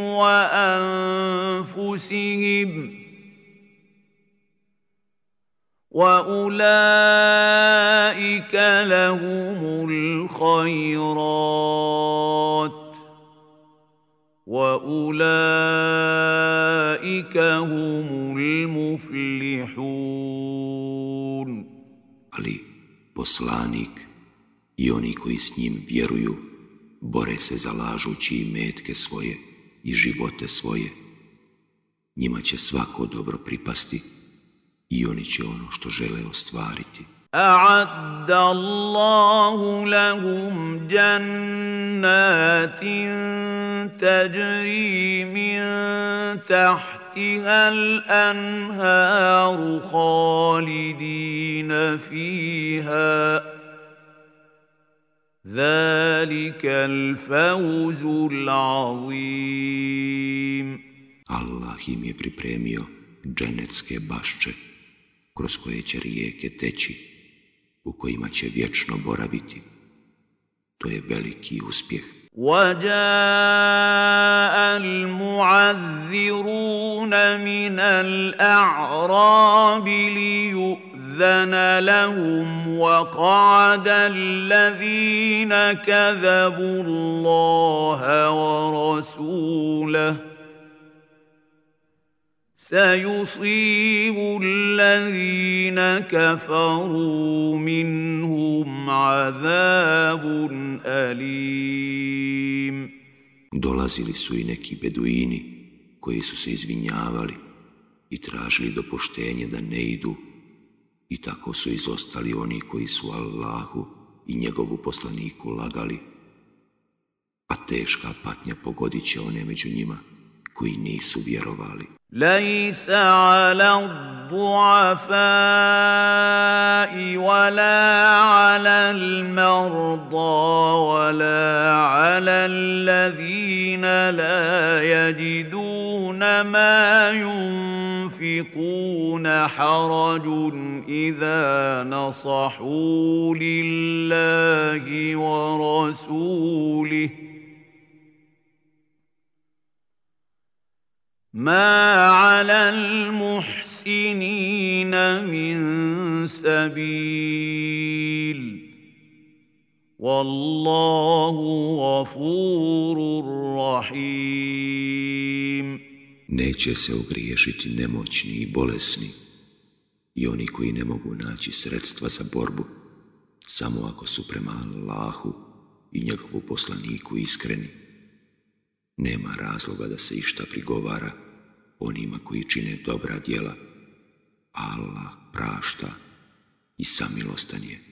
وأنفسهم وأولئك لهم الخيرات. واولئك هم المفلحون Ali poslanik i oni koji s njim vjeruju bore se zalažući i metke svoje i živote svoje. Njima će svako dobro pripasti i oni će ono što žele ostvariti. أعد الله لهم جنات تجري من تحتها الأنهار خالدين فيها. ذلك الفوز العظيم. Allah im je pripremio dženecke bašče kroz koje će rijeke teći. U kojima će vječno boraviti. To je veliki uspjeh. وجاء المعذرون من الأعراب ليؤذن لهم وقعد الذين كذبوا الله ورسوله سيصيب الذين كفروا منهم عذاب أليم Dolazili su i neki beduini koji su se izvinjavali i tražili dopuštenje da ne idu i tako su izostali oni koji su Allahu i njegovu poslaniku lagali, a teška patnja pogodit će one među njima koji nisu vjerovali. ليس على الضعفاء ولا على المرضى ولا على الذين لا يجدون ما ينفقون حرج إذا نصحوا لله ورسوله ما على المحسنين من سبيل والله غفور رحيم Neće se ogriješiti nemoćni i bolesni i oni koji ne mogu naći sredstva za borbu, samo ako su prema Allahu i njegovu poslaniku iskreni. Nema razloga da se išta prigovara onima koji čine dobra djela. Allah prašta i samilostan je.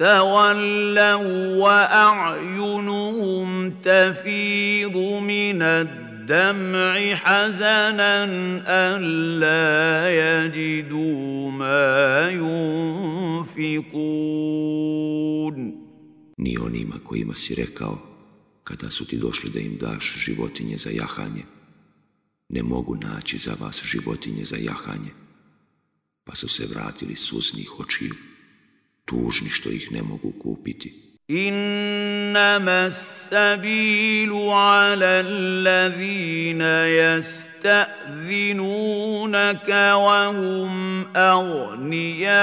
تولوا واعينهم تفيض من الدمع حزنا الا يجدوا ما ينفقون Ni onima kojima si rekao, kada su ti došli da im daš životinje za jahanje, ne mogu naći za vas životinje za jahanje, pa su se vratili susnih očiju. Tužni što ih ne mogu kupiti. إنما السبيل على الذين يستأذنونك وهم أغنياء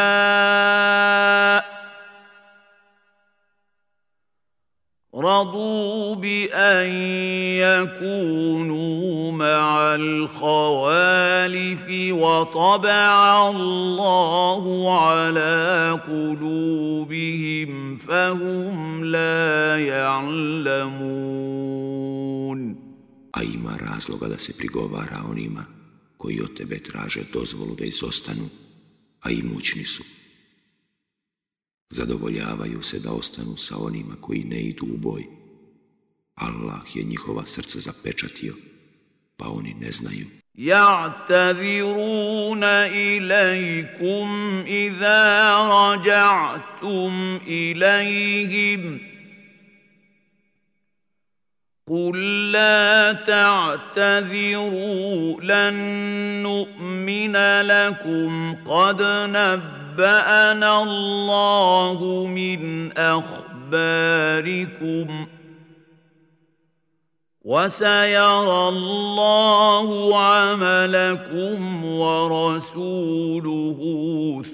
رضوا بأن يكونوا مع الخوالف وطبع الله على قلوبهم فهم لا يعلمون A ima razloga da se prigovara onima koji od tebe traže dozvolu da izostanu, a imućni su. Zadovoljavaju se da ostanu sa onima koji ne idu u boj. Allah je njihova srca zapečatio, pa oni ne znaju. يعتذرون إليكم إذا رجعتم إليهم قل لا تعتذروا لن نؤمن لكم قد نبأ نبأنا الله من أخباركم وسيرى الله عملكم ورسوله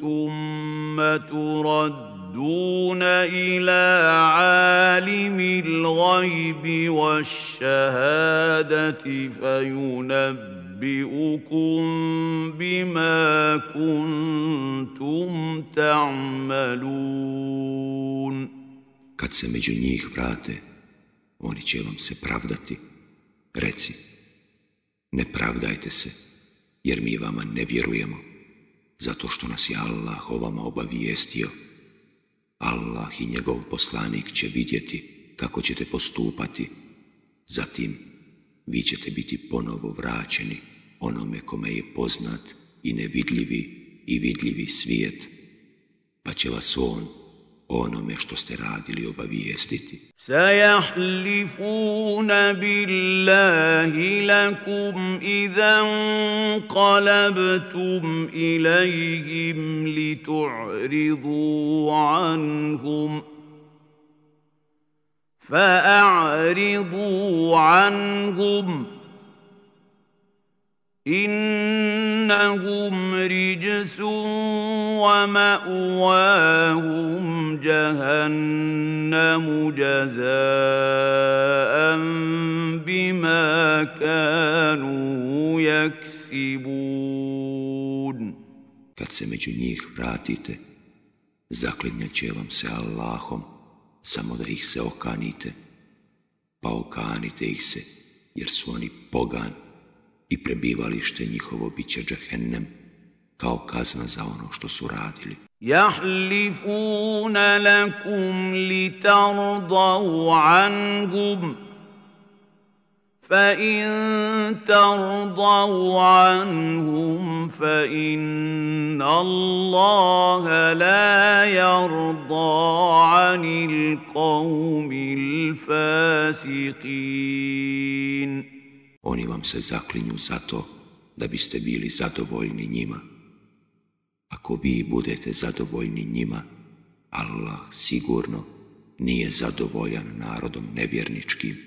ثم تردون إلى عالم الغيب والشهادة فينبئ أنبئكم بما كنتم تعملون Kad se među njih vrate, oni će vam se pravdati. Reci, ne pravdajte se, jer mi vama ne vjerujemo, zato što nas je Allah o vama obavijestio. Allah i njegov poslanik će vidjeti kako ćete postupati, zatim vi ćete biti ponovo vraćeni onome kome je poznat i nevidljivi i vidljivi svijet, pa će vas on onome što ste radili obavijestiti. Sajahlifuna billahi lakum idan qalabtum ilajhim li tu'ridu anhum. فأعرضوا عنهم إنهم رجس ومأواهم جهنم جزاء بما كانوا يكسبون. Kad se među njih vratite, zaklinjat vam se Allahom. samo da ih se okanite, pa okanite ih se, jer su oni pogan i prebivalište njihovo bit će džahennem, kao kazna za ono što su radili. Jahlifuna lakum li anhum فإن ترضوا عنهم فإن الله لا يرضى عن القوم الفاسقين Oni vam se zaklinju zato da biste bili zadovoljni njima. Ako vi budete zadovoljni njima, Allah sigurno nije zadovoljan narodom nevjerničkim.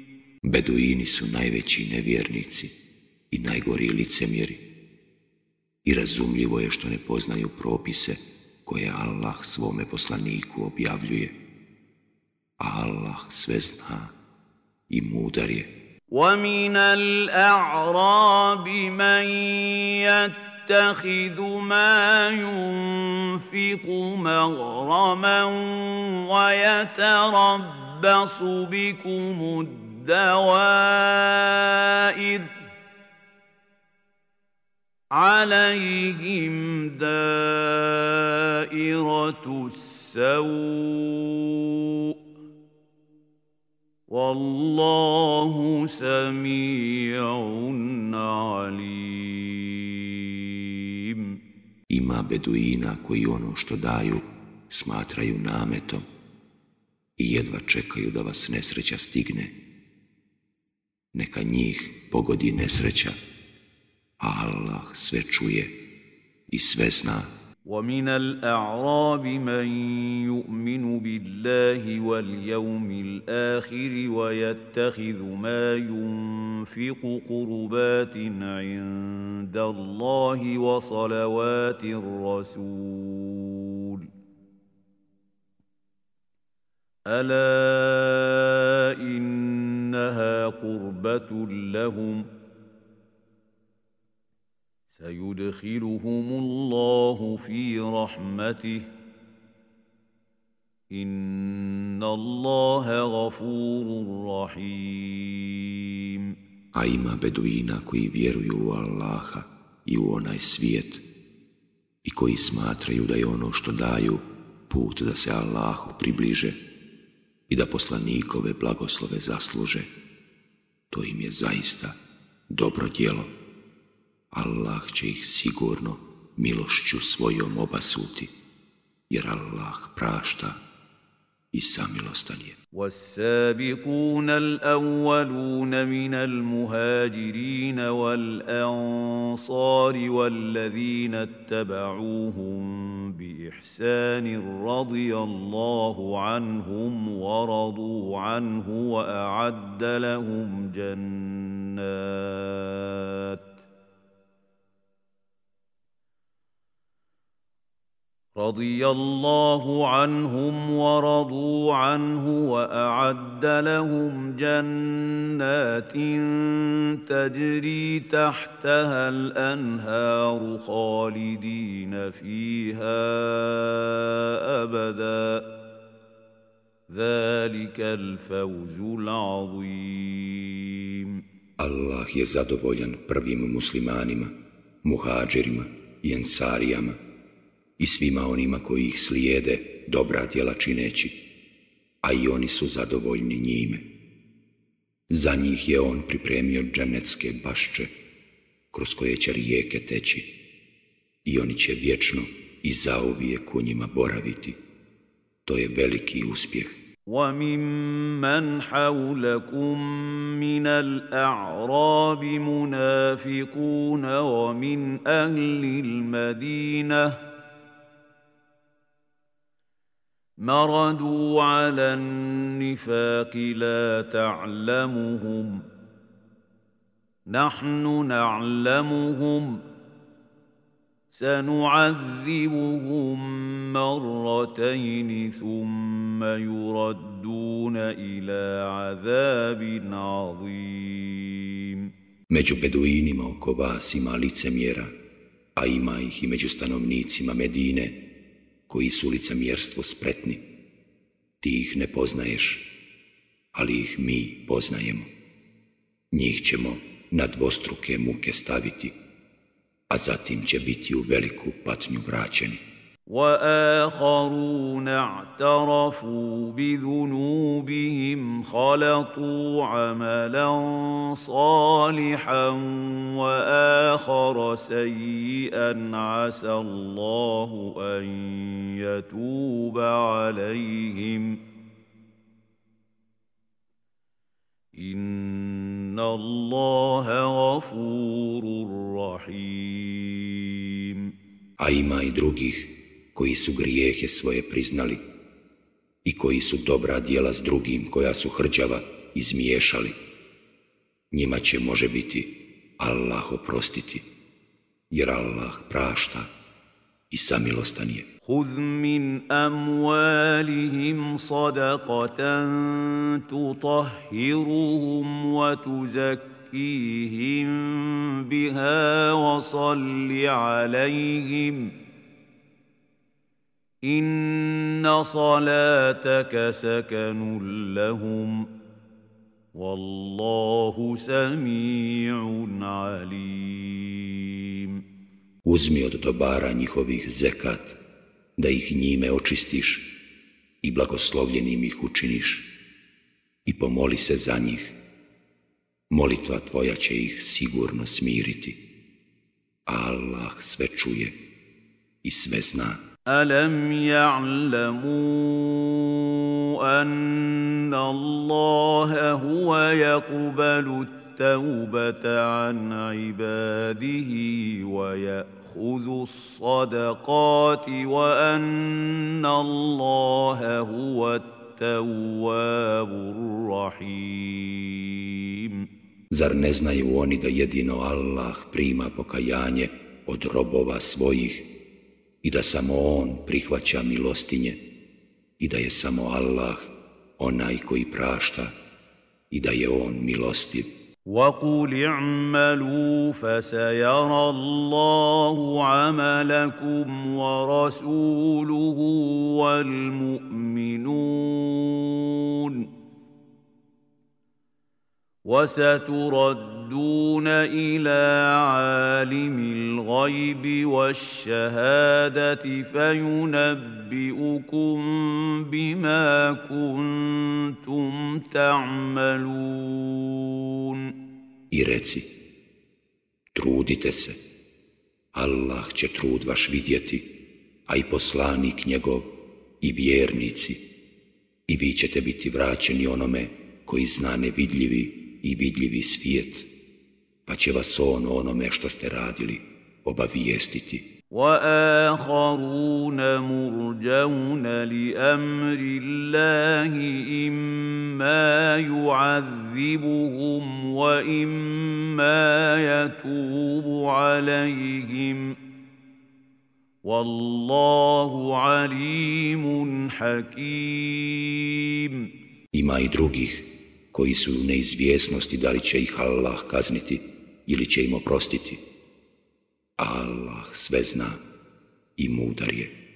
Beduini su najveći nevjernici i najgori licemjeri. I razumljivo je što ne poznaju propise koje Allah svome poslaniku objavljuje. A Allah sve zna i mudar je. ومن الأعراب من يتخذ ما ينفق مغرما ويتربص بكم الدوائر عليهم دائرة السوء والله سميع عليم Ima beduina koji ono što daju smatraju nametom i jedva čekaju da vas nesreća stigne. Neka njih pogodi nesreća, Allah sve čuje i sve zna. ومن الأعراب من يؤمن بالله واليوم الآخر ويتخذ ما ينفق قربات عند الله وصلوات الرسول ألا إنها قربة لهم ۖ سيدخلهم الله في رحمته إن الله غفور رحيم A ima beduina koji vjeruju u Allaha i u onaj svijet i koji smatraju da je ono što daju put da se Allahu približe i da poslanikove blagoslove zasluže. To im je zaista dobro djelo. Allah će ih sigurno milošću svojom obasuti, jer Allah prašta i samilostan je. والسابقون الأولون من المهاجرين والأنصار والذين اتبعوهم بإحسان رضي الله عنهم ورضوا عنه وأعد لهم جنات رضي الله عنهم ورضوا عنه وأعد لهم جنات تجري تحتها الأنهار خالدين فيها أبدا. ذلك الفوز العظيم. Allah je zadovoljan prvim muslimanima, muhađirima i ensarijama. i svima onima koji ih slijede dobra djela čineći, a i oni su zadovoljni njime. Za njih je on pripremio dženecke bašče, kroz koje će rijeke teći, i oni će vječno i zauvijek u njima boraviti. To je veliki uspjeh. وممن حولكم من الأعراب منافقون ومن أهل المدينة مردوا على النفاق لا تعلمهم نحن نعلمهم سنعذبهم مرتين ثم يردون إلى عذاب عظيم Među beduinima oko vas ima licemjera, a ima ih i među stanovnicima Medine, koji su licemjerstvo spretni. Ti ih ne poznaješ, ali ih mi poznajemo. Njih ćemo na dvostruke muke staviti, a zatim će biti u veliku patnju vraćeni. وآخرون اعترفوا بذنوبهم خلطوا عملا صالحا وآخر سيئا. عسى الله أن يتوب عليهم. إن الله غفور رحيم. i drugih koji su grijehe svoje priznali i koji su dobra djela s drugim koja su hrđava izmiješali. Njima će može biti Allah oprostiti, jer Allah prašta i samilostan je. Huz min amwalihim sadaqatan tutahhiruhum wa tuzakkihim biha wa salli alaihim. ان صلاتك سكن لهم والله سميع عليم Uzmi od dobara njihovih zekat, da ih njime očistiš i blagoslovljenim ih učiniš i pomoli se za njih. Molitva tvoja će ih sigurno smiriti. Allah sve čuje i sve zna. ألم يعلموا أن الله هو يقبل التوبة عن عباده ويأخذ الصدقات وأن الله هو التواب الرحيم. Zar ne znaju oni da jedino Allah prima pokajanje od robova svojih? i da samo On prihvaća milostinje i da je samo Allah onaj koji prašta i da je On milostiv. وقل اعملوا فسيرى الله عملكم ورسوله والمؤمنون وستردون الى عالم الغيب والشهاده فينبئكم بما كنتم تعملون I reci, trudite se, Allah će trud vaš vidjeti, a i poslanik njegov i vjernici, i vi ćete biti vraćeni onome koji zna nevidljivi i vidljivi svijet, pa će vas on onome što ste radili obavijestiti. وآخرون مرجون لأمر الله إما يعذبهم وإما يتوب عليهم والله عليم حكيم Ima i drugih koji su u neizvjesnosti da li će ih Allah kazniti ili će im oprostiti. Allah sve zna i mudar je.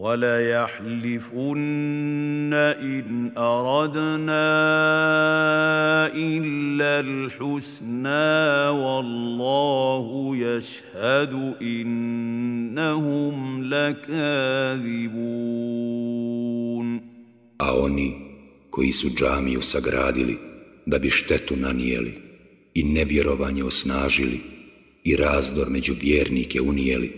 وليحلفن إن أردنا إلا الحسنى والله يشهد إنهم لكاذبون A oni koji su džamiju sagradili da bi štetu nanijeli i nevjerovanje osnažili i razdor među vjernike unijeli,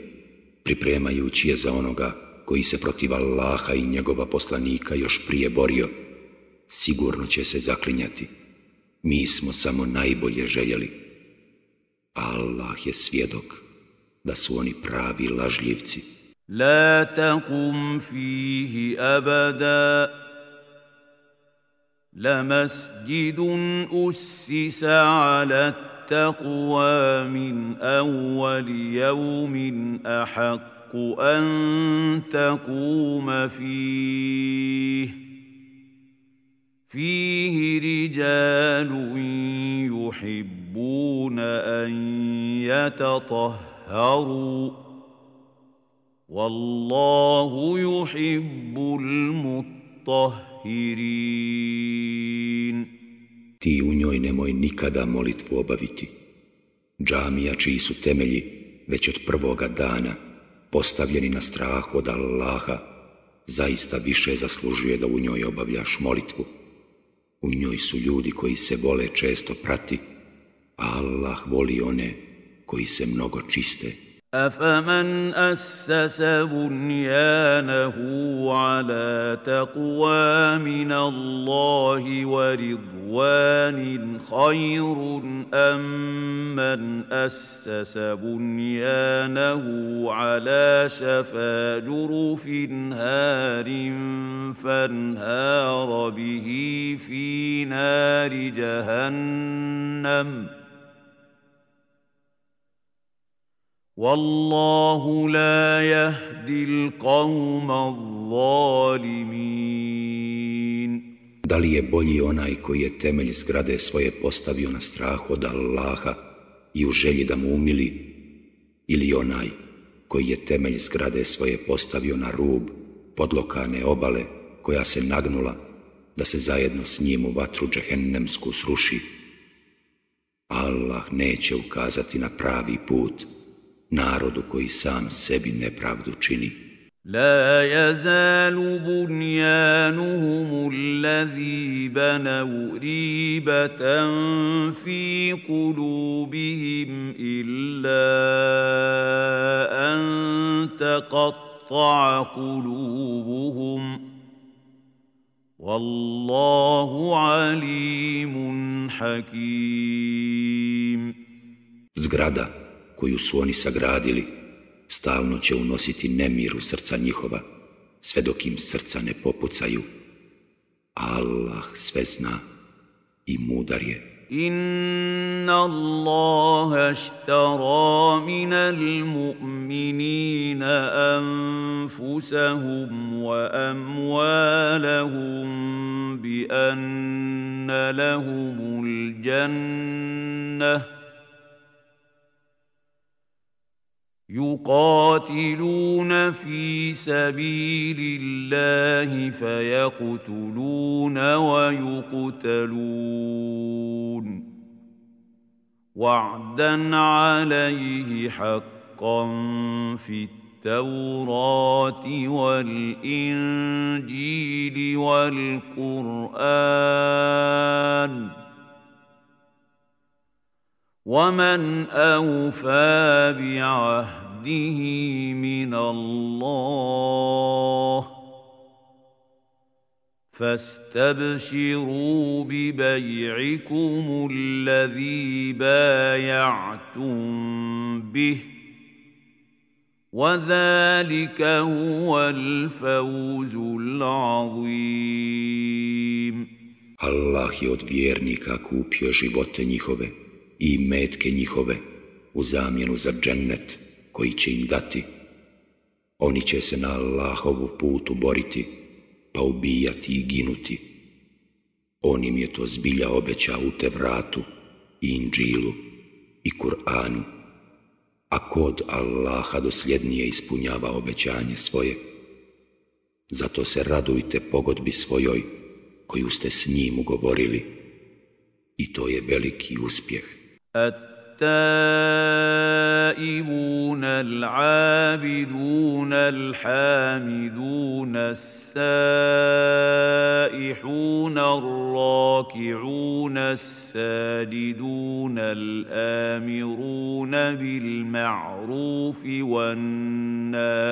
pripremajući je za onoga koji se protiv Allaha i njegova poslanika još prije borio, sigurno će se zaklinjati. Mi smo samo najbolje željeli. Allah je svjedok da su oni pravi lažljivci. La takum fihi abada لمسجد أسس على التقوى من أول يوم أحق الحق أن تقوم فيه فيه رجال يحبون أن يتطهروا والله يحب المطهرين Ti u njoj nemoj nikada molitvu obaviti. Džamija čiji su temelji već od prvoga dana postavljeni na strah od Allaha, zaista više zaslužuje da u njoj obavljaš molitvu. U njoj su ljudi koji se vole često prati, a Allah voli one koji se mnogo čiste. أفمن أسس بنيانه على تقوى من الله ورضوان خير أم من أسس بنيانه على شفا جرف هار فانهار به في نار جهنم ۖ Wallahu la yahdil qawma zalimin. Da li je bolji onaj koji je temelj zgrade svoje postavio na strahu od Allaha i u želji da mu umili, ili onaj koji je temelj zgrade svoje postavio na rub podlokane obale koja se nagnula da se zajedno s njim u vatru džehennemsku sruši. Allah neće ukazati na pravi put. Narodu koji sam sebi nepravdu čini. لا يزال بنيانهم الذي بنوا ريبة في قلوبهم إلا أن تقطع قلوبهم والله عليم حكيم Zgrada koju su oni sagradili, stalno će unositi nemir u srca njihova, sve dok im srca ne popucaju. Allah sve zna i mudar je. إن الله اشترى من المؤمنين أنفسهم وأموالهم بأن لهم الجنة يقاتلون في سبيل الله فيقتلون ويقتلون. وعدا عليه حقا في التوراة والإنجيل والقرآن. ومن اوفى بعهده من الله فاستبشروا ببيعكم الذي بايعتم به وذلك هو الفوز العظيم الله je od vjernika kupio živote njihove. I metke njihove u zamjenu za džennet koji će im dati. Oni će se na Allahovu putu boriti, pa ubijati i ginuti. On im je to zbilja obećao u te vratu i inđilu i Kur'anu, a kod Allaha dosljednije ispunjava obećanje svoje, Zato se radujte pogodbi svojoj koju ste s njim ugovorili i to je veliki uspjeh. التائبون العابدون الحامدون السائحون الراكعون الساجدون الآمرون بالمعروف والناهون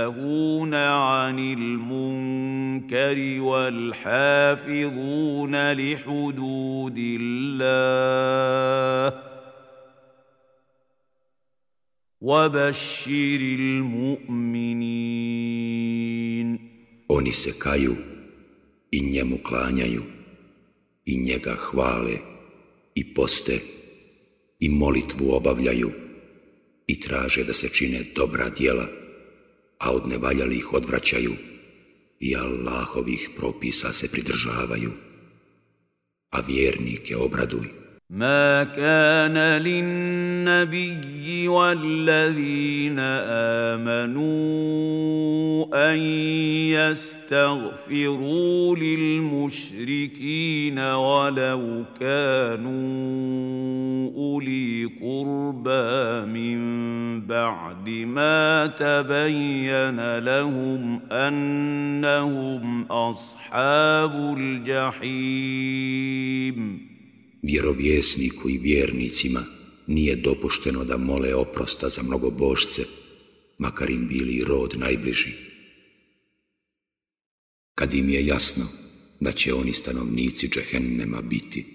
عن المنكر والحافظون لحدود الله وبشر المؤمنين Oni se kaju i njemu klanjaju i njega hvale i poste i molitvu obavljaju i traže da se čine dobra djela, a od nevaljalih odvraćaju i Allahovih propisa se pridržavaju. A vjernike obraduj. ما كان للنبي والذين آمنوا أن يستغفروا للمشركين ولو كانوا أولي قربى من بعد ما تبين لهم أنهم أصحاب الجحيم. Vjerovjesniku i vjernicima nije dopušteno da mole oprosta za mnogobožce, makar im bili rod najbliži. Kad im je jasno da će oni stanovnici džehennema biti,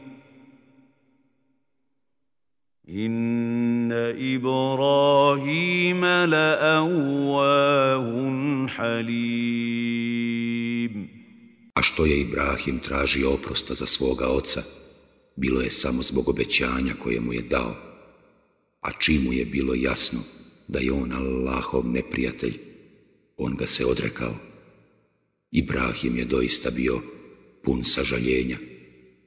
إن إبراهيم لأواه حليم A što je Ibrahim tražio oprosta za svoga oca, bilo je samo zbog obećanja koje mu je dao, a čim mu je bilo jasno da je on Allahov neprijatelj, on ga se odrekao. Ibrahim je doista bio pun sažaljenja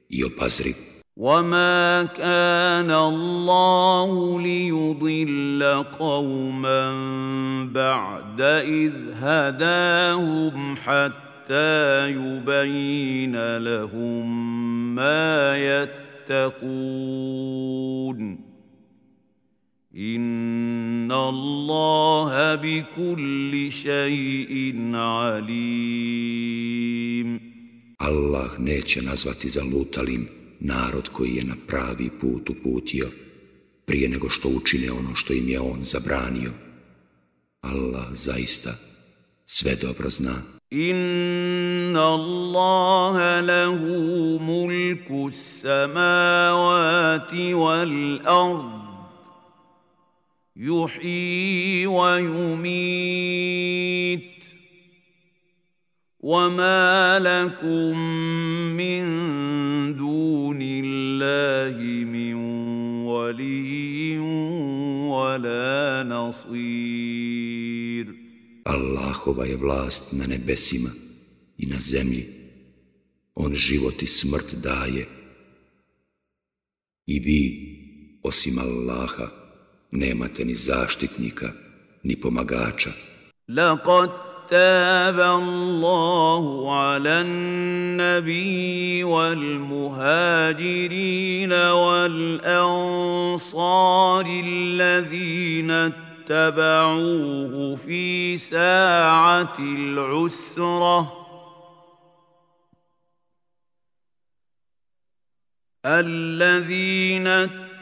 i opazriv وما كان الله ليضل قوما بعد اذ هداهم حتى يبين لهم ما يتقون ان الله بكل شيء عليم الله neće nazvati zalutalim narod koji je na pravi put uputio, prije nego što učine ono što im je on zabranio. Allah zaista sve dobro zna. Inna Allaha lahu mulku samavati wal ard. Yuhyi wa yumit. وما لكم من دون الله من ولي ولا نصير Allahova je vlast na nebesima i na zemlji. On život i smrt daje. I vi, osim Allaha, nemate ni zaštitnika, ni pomagača. Laqad تاب الله على النبي والمهاجرين والانصار الذين اتبعوه في ساعه العسره الذين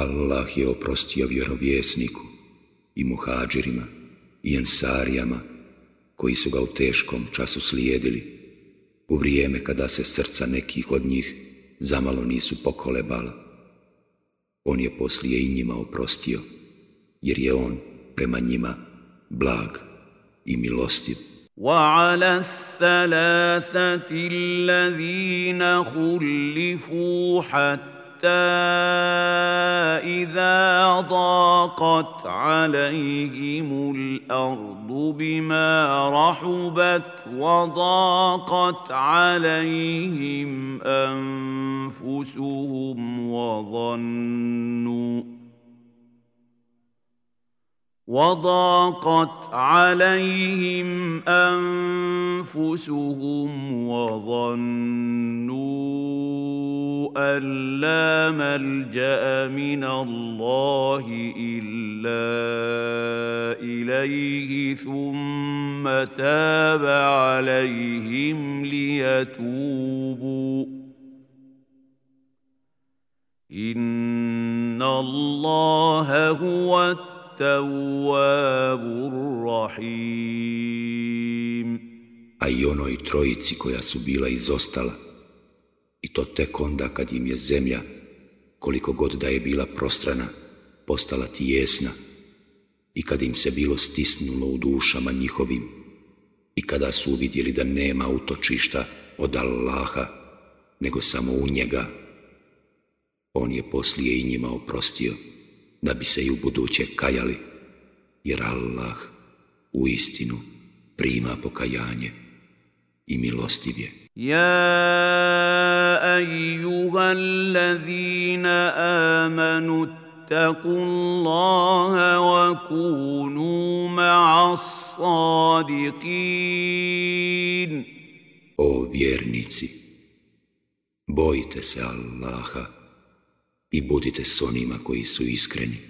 Allah je oprostio vjerovjesniku i muhađirima i ensarijama koji su ga u teškom času slijedili u vrijeme kada se srca nekih od njih zamalo nisu pokolebala. On je poslije i njima oprostio, jer je on prema njima blag i milostiv. وعلى الثلاثة الذين خلفوا حتى إذا ضاقت عليهم الأرض بما رحبت وضاقت عليهم أنفسهم وظنوا وضاقت عليهم أنفسهم وظنوا أن لا ملجأ من الله إلا إليه ثم تاب عليهم ليتوبوا. إن الله هو A i onoj trojici koja su bila izostala, i to tek onda kad im je zemlja, koliko god da je bila prostrana, postala tijesna, i kad im se bilo stisnulo u dušama njihovim, i kada su uvidjeli da nema utočišta od Allaha, nego samo u njega, on je poslije i njima oprostio da bi se i u buduće kajali, jer Allah u istinu prima pokajanje i milostiv je. Ja ejuha allazina amanu اتقوا الله وكونوا مع الصادقين O vjernici, bojte se Allaha i budite s onima koji su iskreni.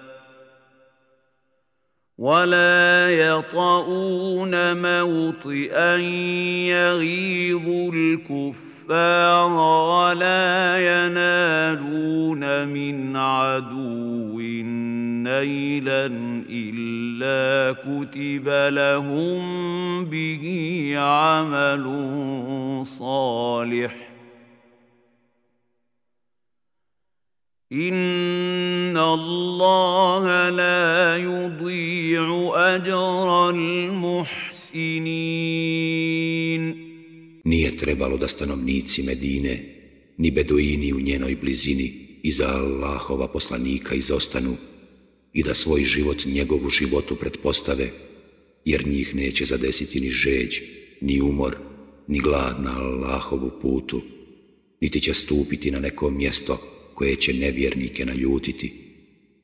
ولا يطؤون موطئا يغيظ الكفار ولا ينالون من عدو نيلا الا كتب لهم به عمل صالح إن الله لا يضيع أجر المحسنين Nije trebalo da stanovnici Medine, ni beduini u njenoj blizini, iza Allahova poslanika izostanu i da svoj život njegovu životu pretpostave, jer njih neće zadesiti ni žeđ, ni umor, ni glad na Allahovu putu, niti će stupiti na neko mjesto koje će nevjernike naljutiti,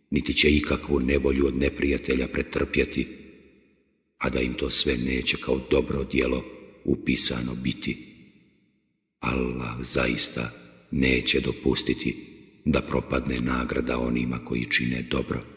niti će ikakvu nevolju od neprijatelja pretrpjeti, a da im to sve neće kao dobro djelo upisano biti. Allah zaista neće dopustiti da propadne nagrada onima koji čine dobro.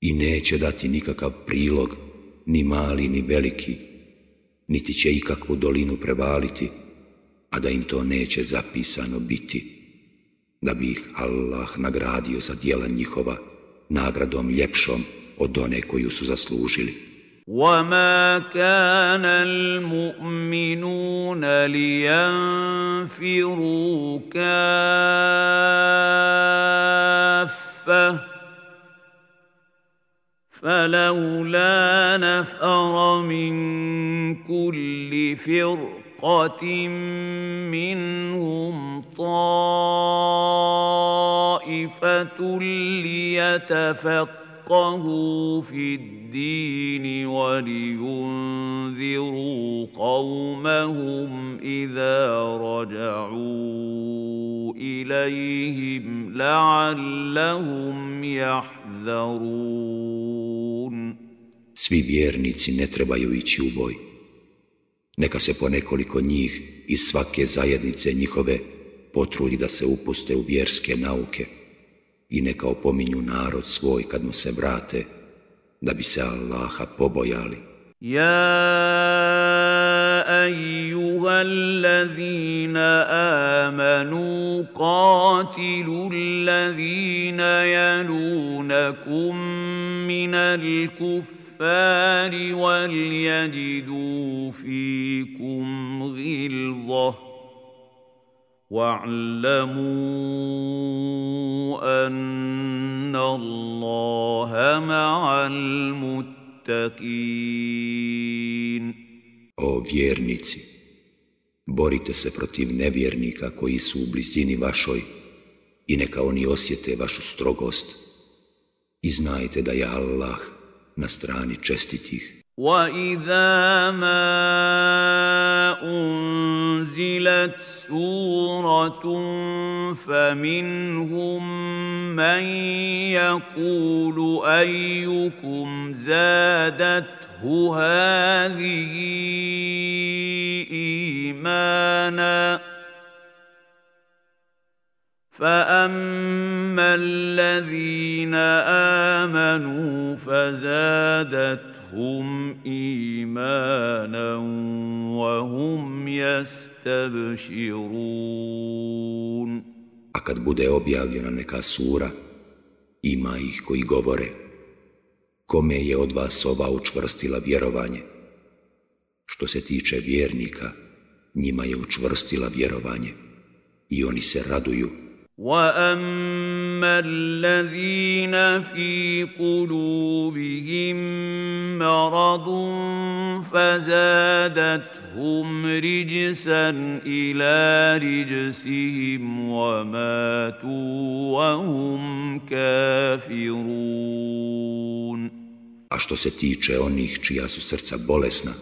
i neće dati nikakav prilog, ni mali ni veliki, niti će ikakvu dolinu prevaliti, a da im to neće zapisano biti, da bi ih Allah nagradio za djela njihova nagradom ljepšom od one koju su zaslužili. وما كان المؤمنون لينفروا كافه فلولا نفر من كل فرقة منهم طائفة ليتفقهوا في الدين الدين ولينذروا قومهم إذا رجعوا إليهم لعلهم يحذرون Svi vjernici ne trebaju ići u boj. Neka se po nekoliko njih iz svake zajednice njihove potrudi da se upuste u vjerske nauke I neka opominju narod svoj kad mu se vrate da bi se Allaha pobojali. Ja أيها الذين آمنوا قاتلوا الذين يلونكم من الكفار وليجدوا فيكم غلظة واعلموا أن الله مع المتقين O vjernici, borite se protiv nevjernika koji su u blizini vašoj i neka oni osjete vašu strogost i znajte da je Allah na strani čestitih. وَإِذَا مَا أُنزِلَتْ سُورَةٌ فَمِنْهُم مَّن يَقُولُ أَيُّكُمْ زَادَتْهُ هَٰذِهِ إِيمَانًا فَأَمَّا الَّذِينَ آمَنُوا فَزَادَتْهُمْ هم إيمانا وهم يستبشرون A kad bude objavljena neka sura, ima ih koji govore, kome je od vas ova učvrstila vjerovanje? Što se tiče vjernika, njima je učvrstila vjerovanje i oni se raduju واما الذين في قلوبهم مرض فزادتهم رجسا الى رجسهم وماتوا وهم كافرون A što se tiče onih čija su srca bolesna,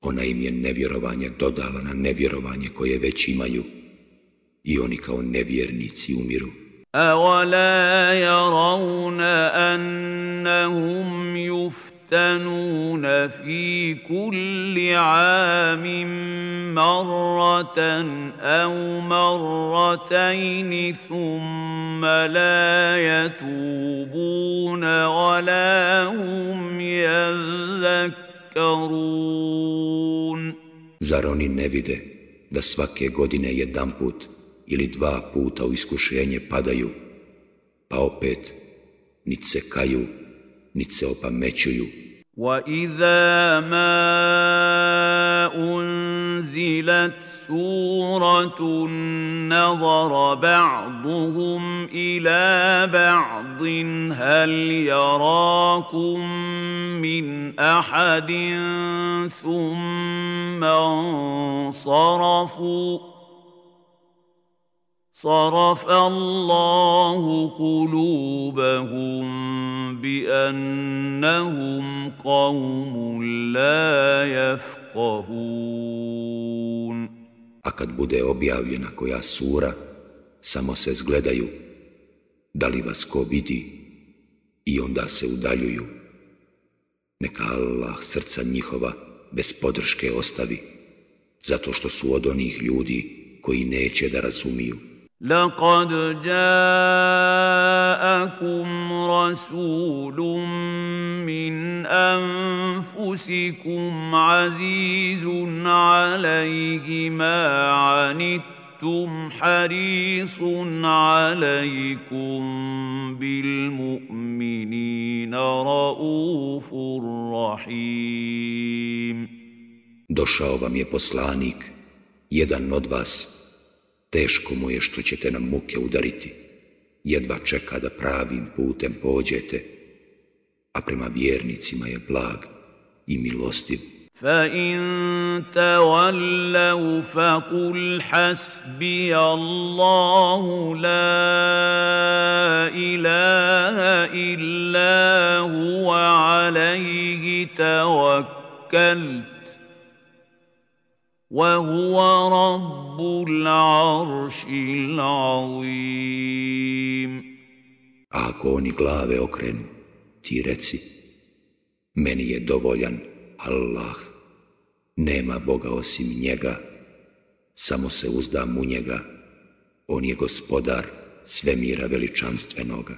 ona im je nevjerovanje dodala na nevjerovanje koje već imaju i oni kao nevjernici umiru. أولا يرون أنهم يفتنون في كل عام مرة أو مرتين ثم لا يتوبون ولا هم يذكرون Zar oni ne vide da svake godine jedan put ili dva puta u iskušenje padaju, pa opet nit se kaju, nit se opamećuju. وَإِذَا مَا أُنزِلَتْ سُورَةٌ نَظَرَ بَعْضُهُمْ إِلَى بَعْضٍ هَلْ يَرَاكُمْ مِنْ أَحَدٍ ثُمَّ انصَرَفُوا صرف الله قلوبهم بانهم قوم لا يفقهون A kad bude objavljena koja sura, samo se zgledaju, da li vas ko vidi, i onda se udaljuju. Neka Allah srca njihova bez podrške ostavi, zato što su od onih ljudi koji neće da razumiju. لقد جاءكم رسول من أنفسكم عزيز عليه ما عنتم حريص عليكم بالمؤمنين رؤوف رحيم. Došao vam je poslanik, jedan od vas, teško mu je što ćete nam muke udariti, jedva čeka da pravim putem pođete, a prema vjernicima je blag i milostiv. فإن تولوا فقل حسبي الله لا إله إلا هو عليه توكلت وهو رب العرش العظيم A ako oni glave okrenu, ti reci, meni je dovoljan Allah, nema Boga osim njega, samo se uzdam u njega, on je gospodar svemira veličanstvenoga.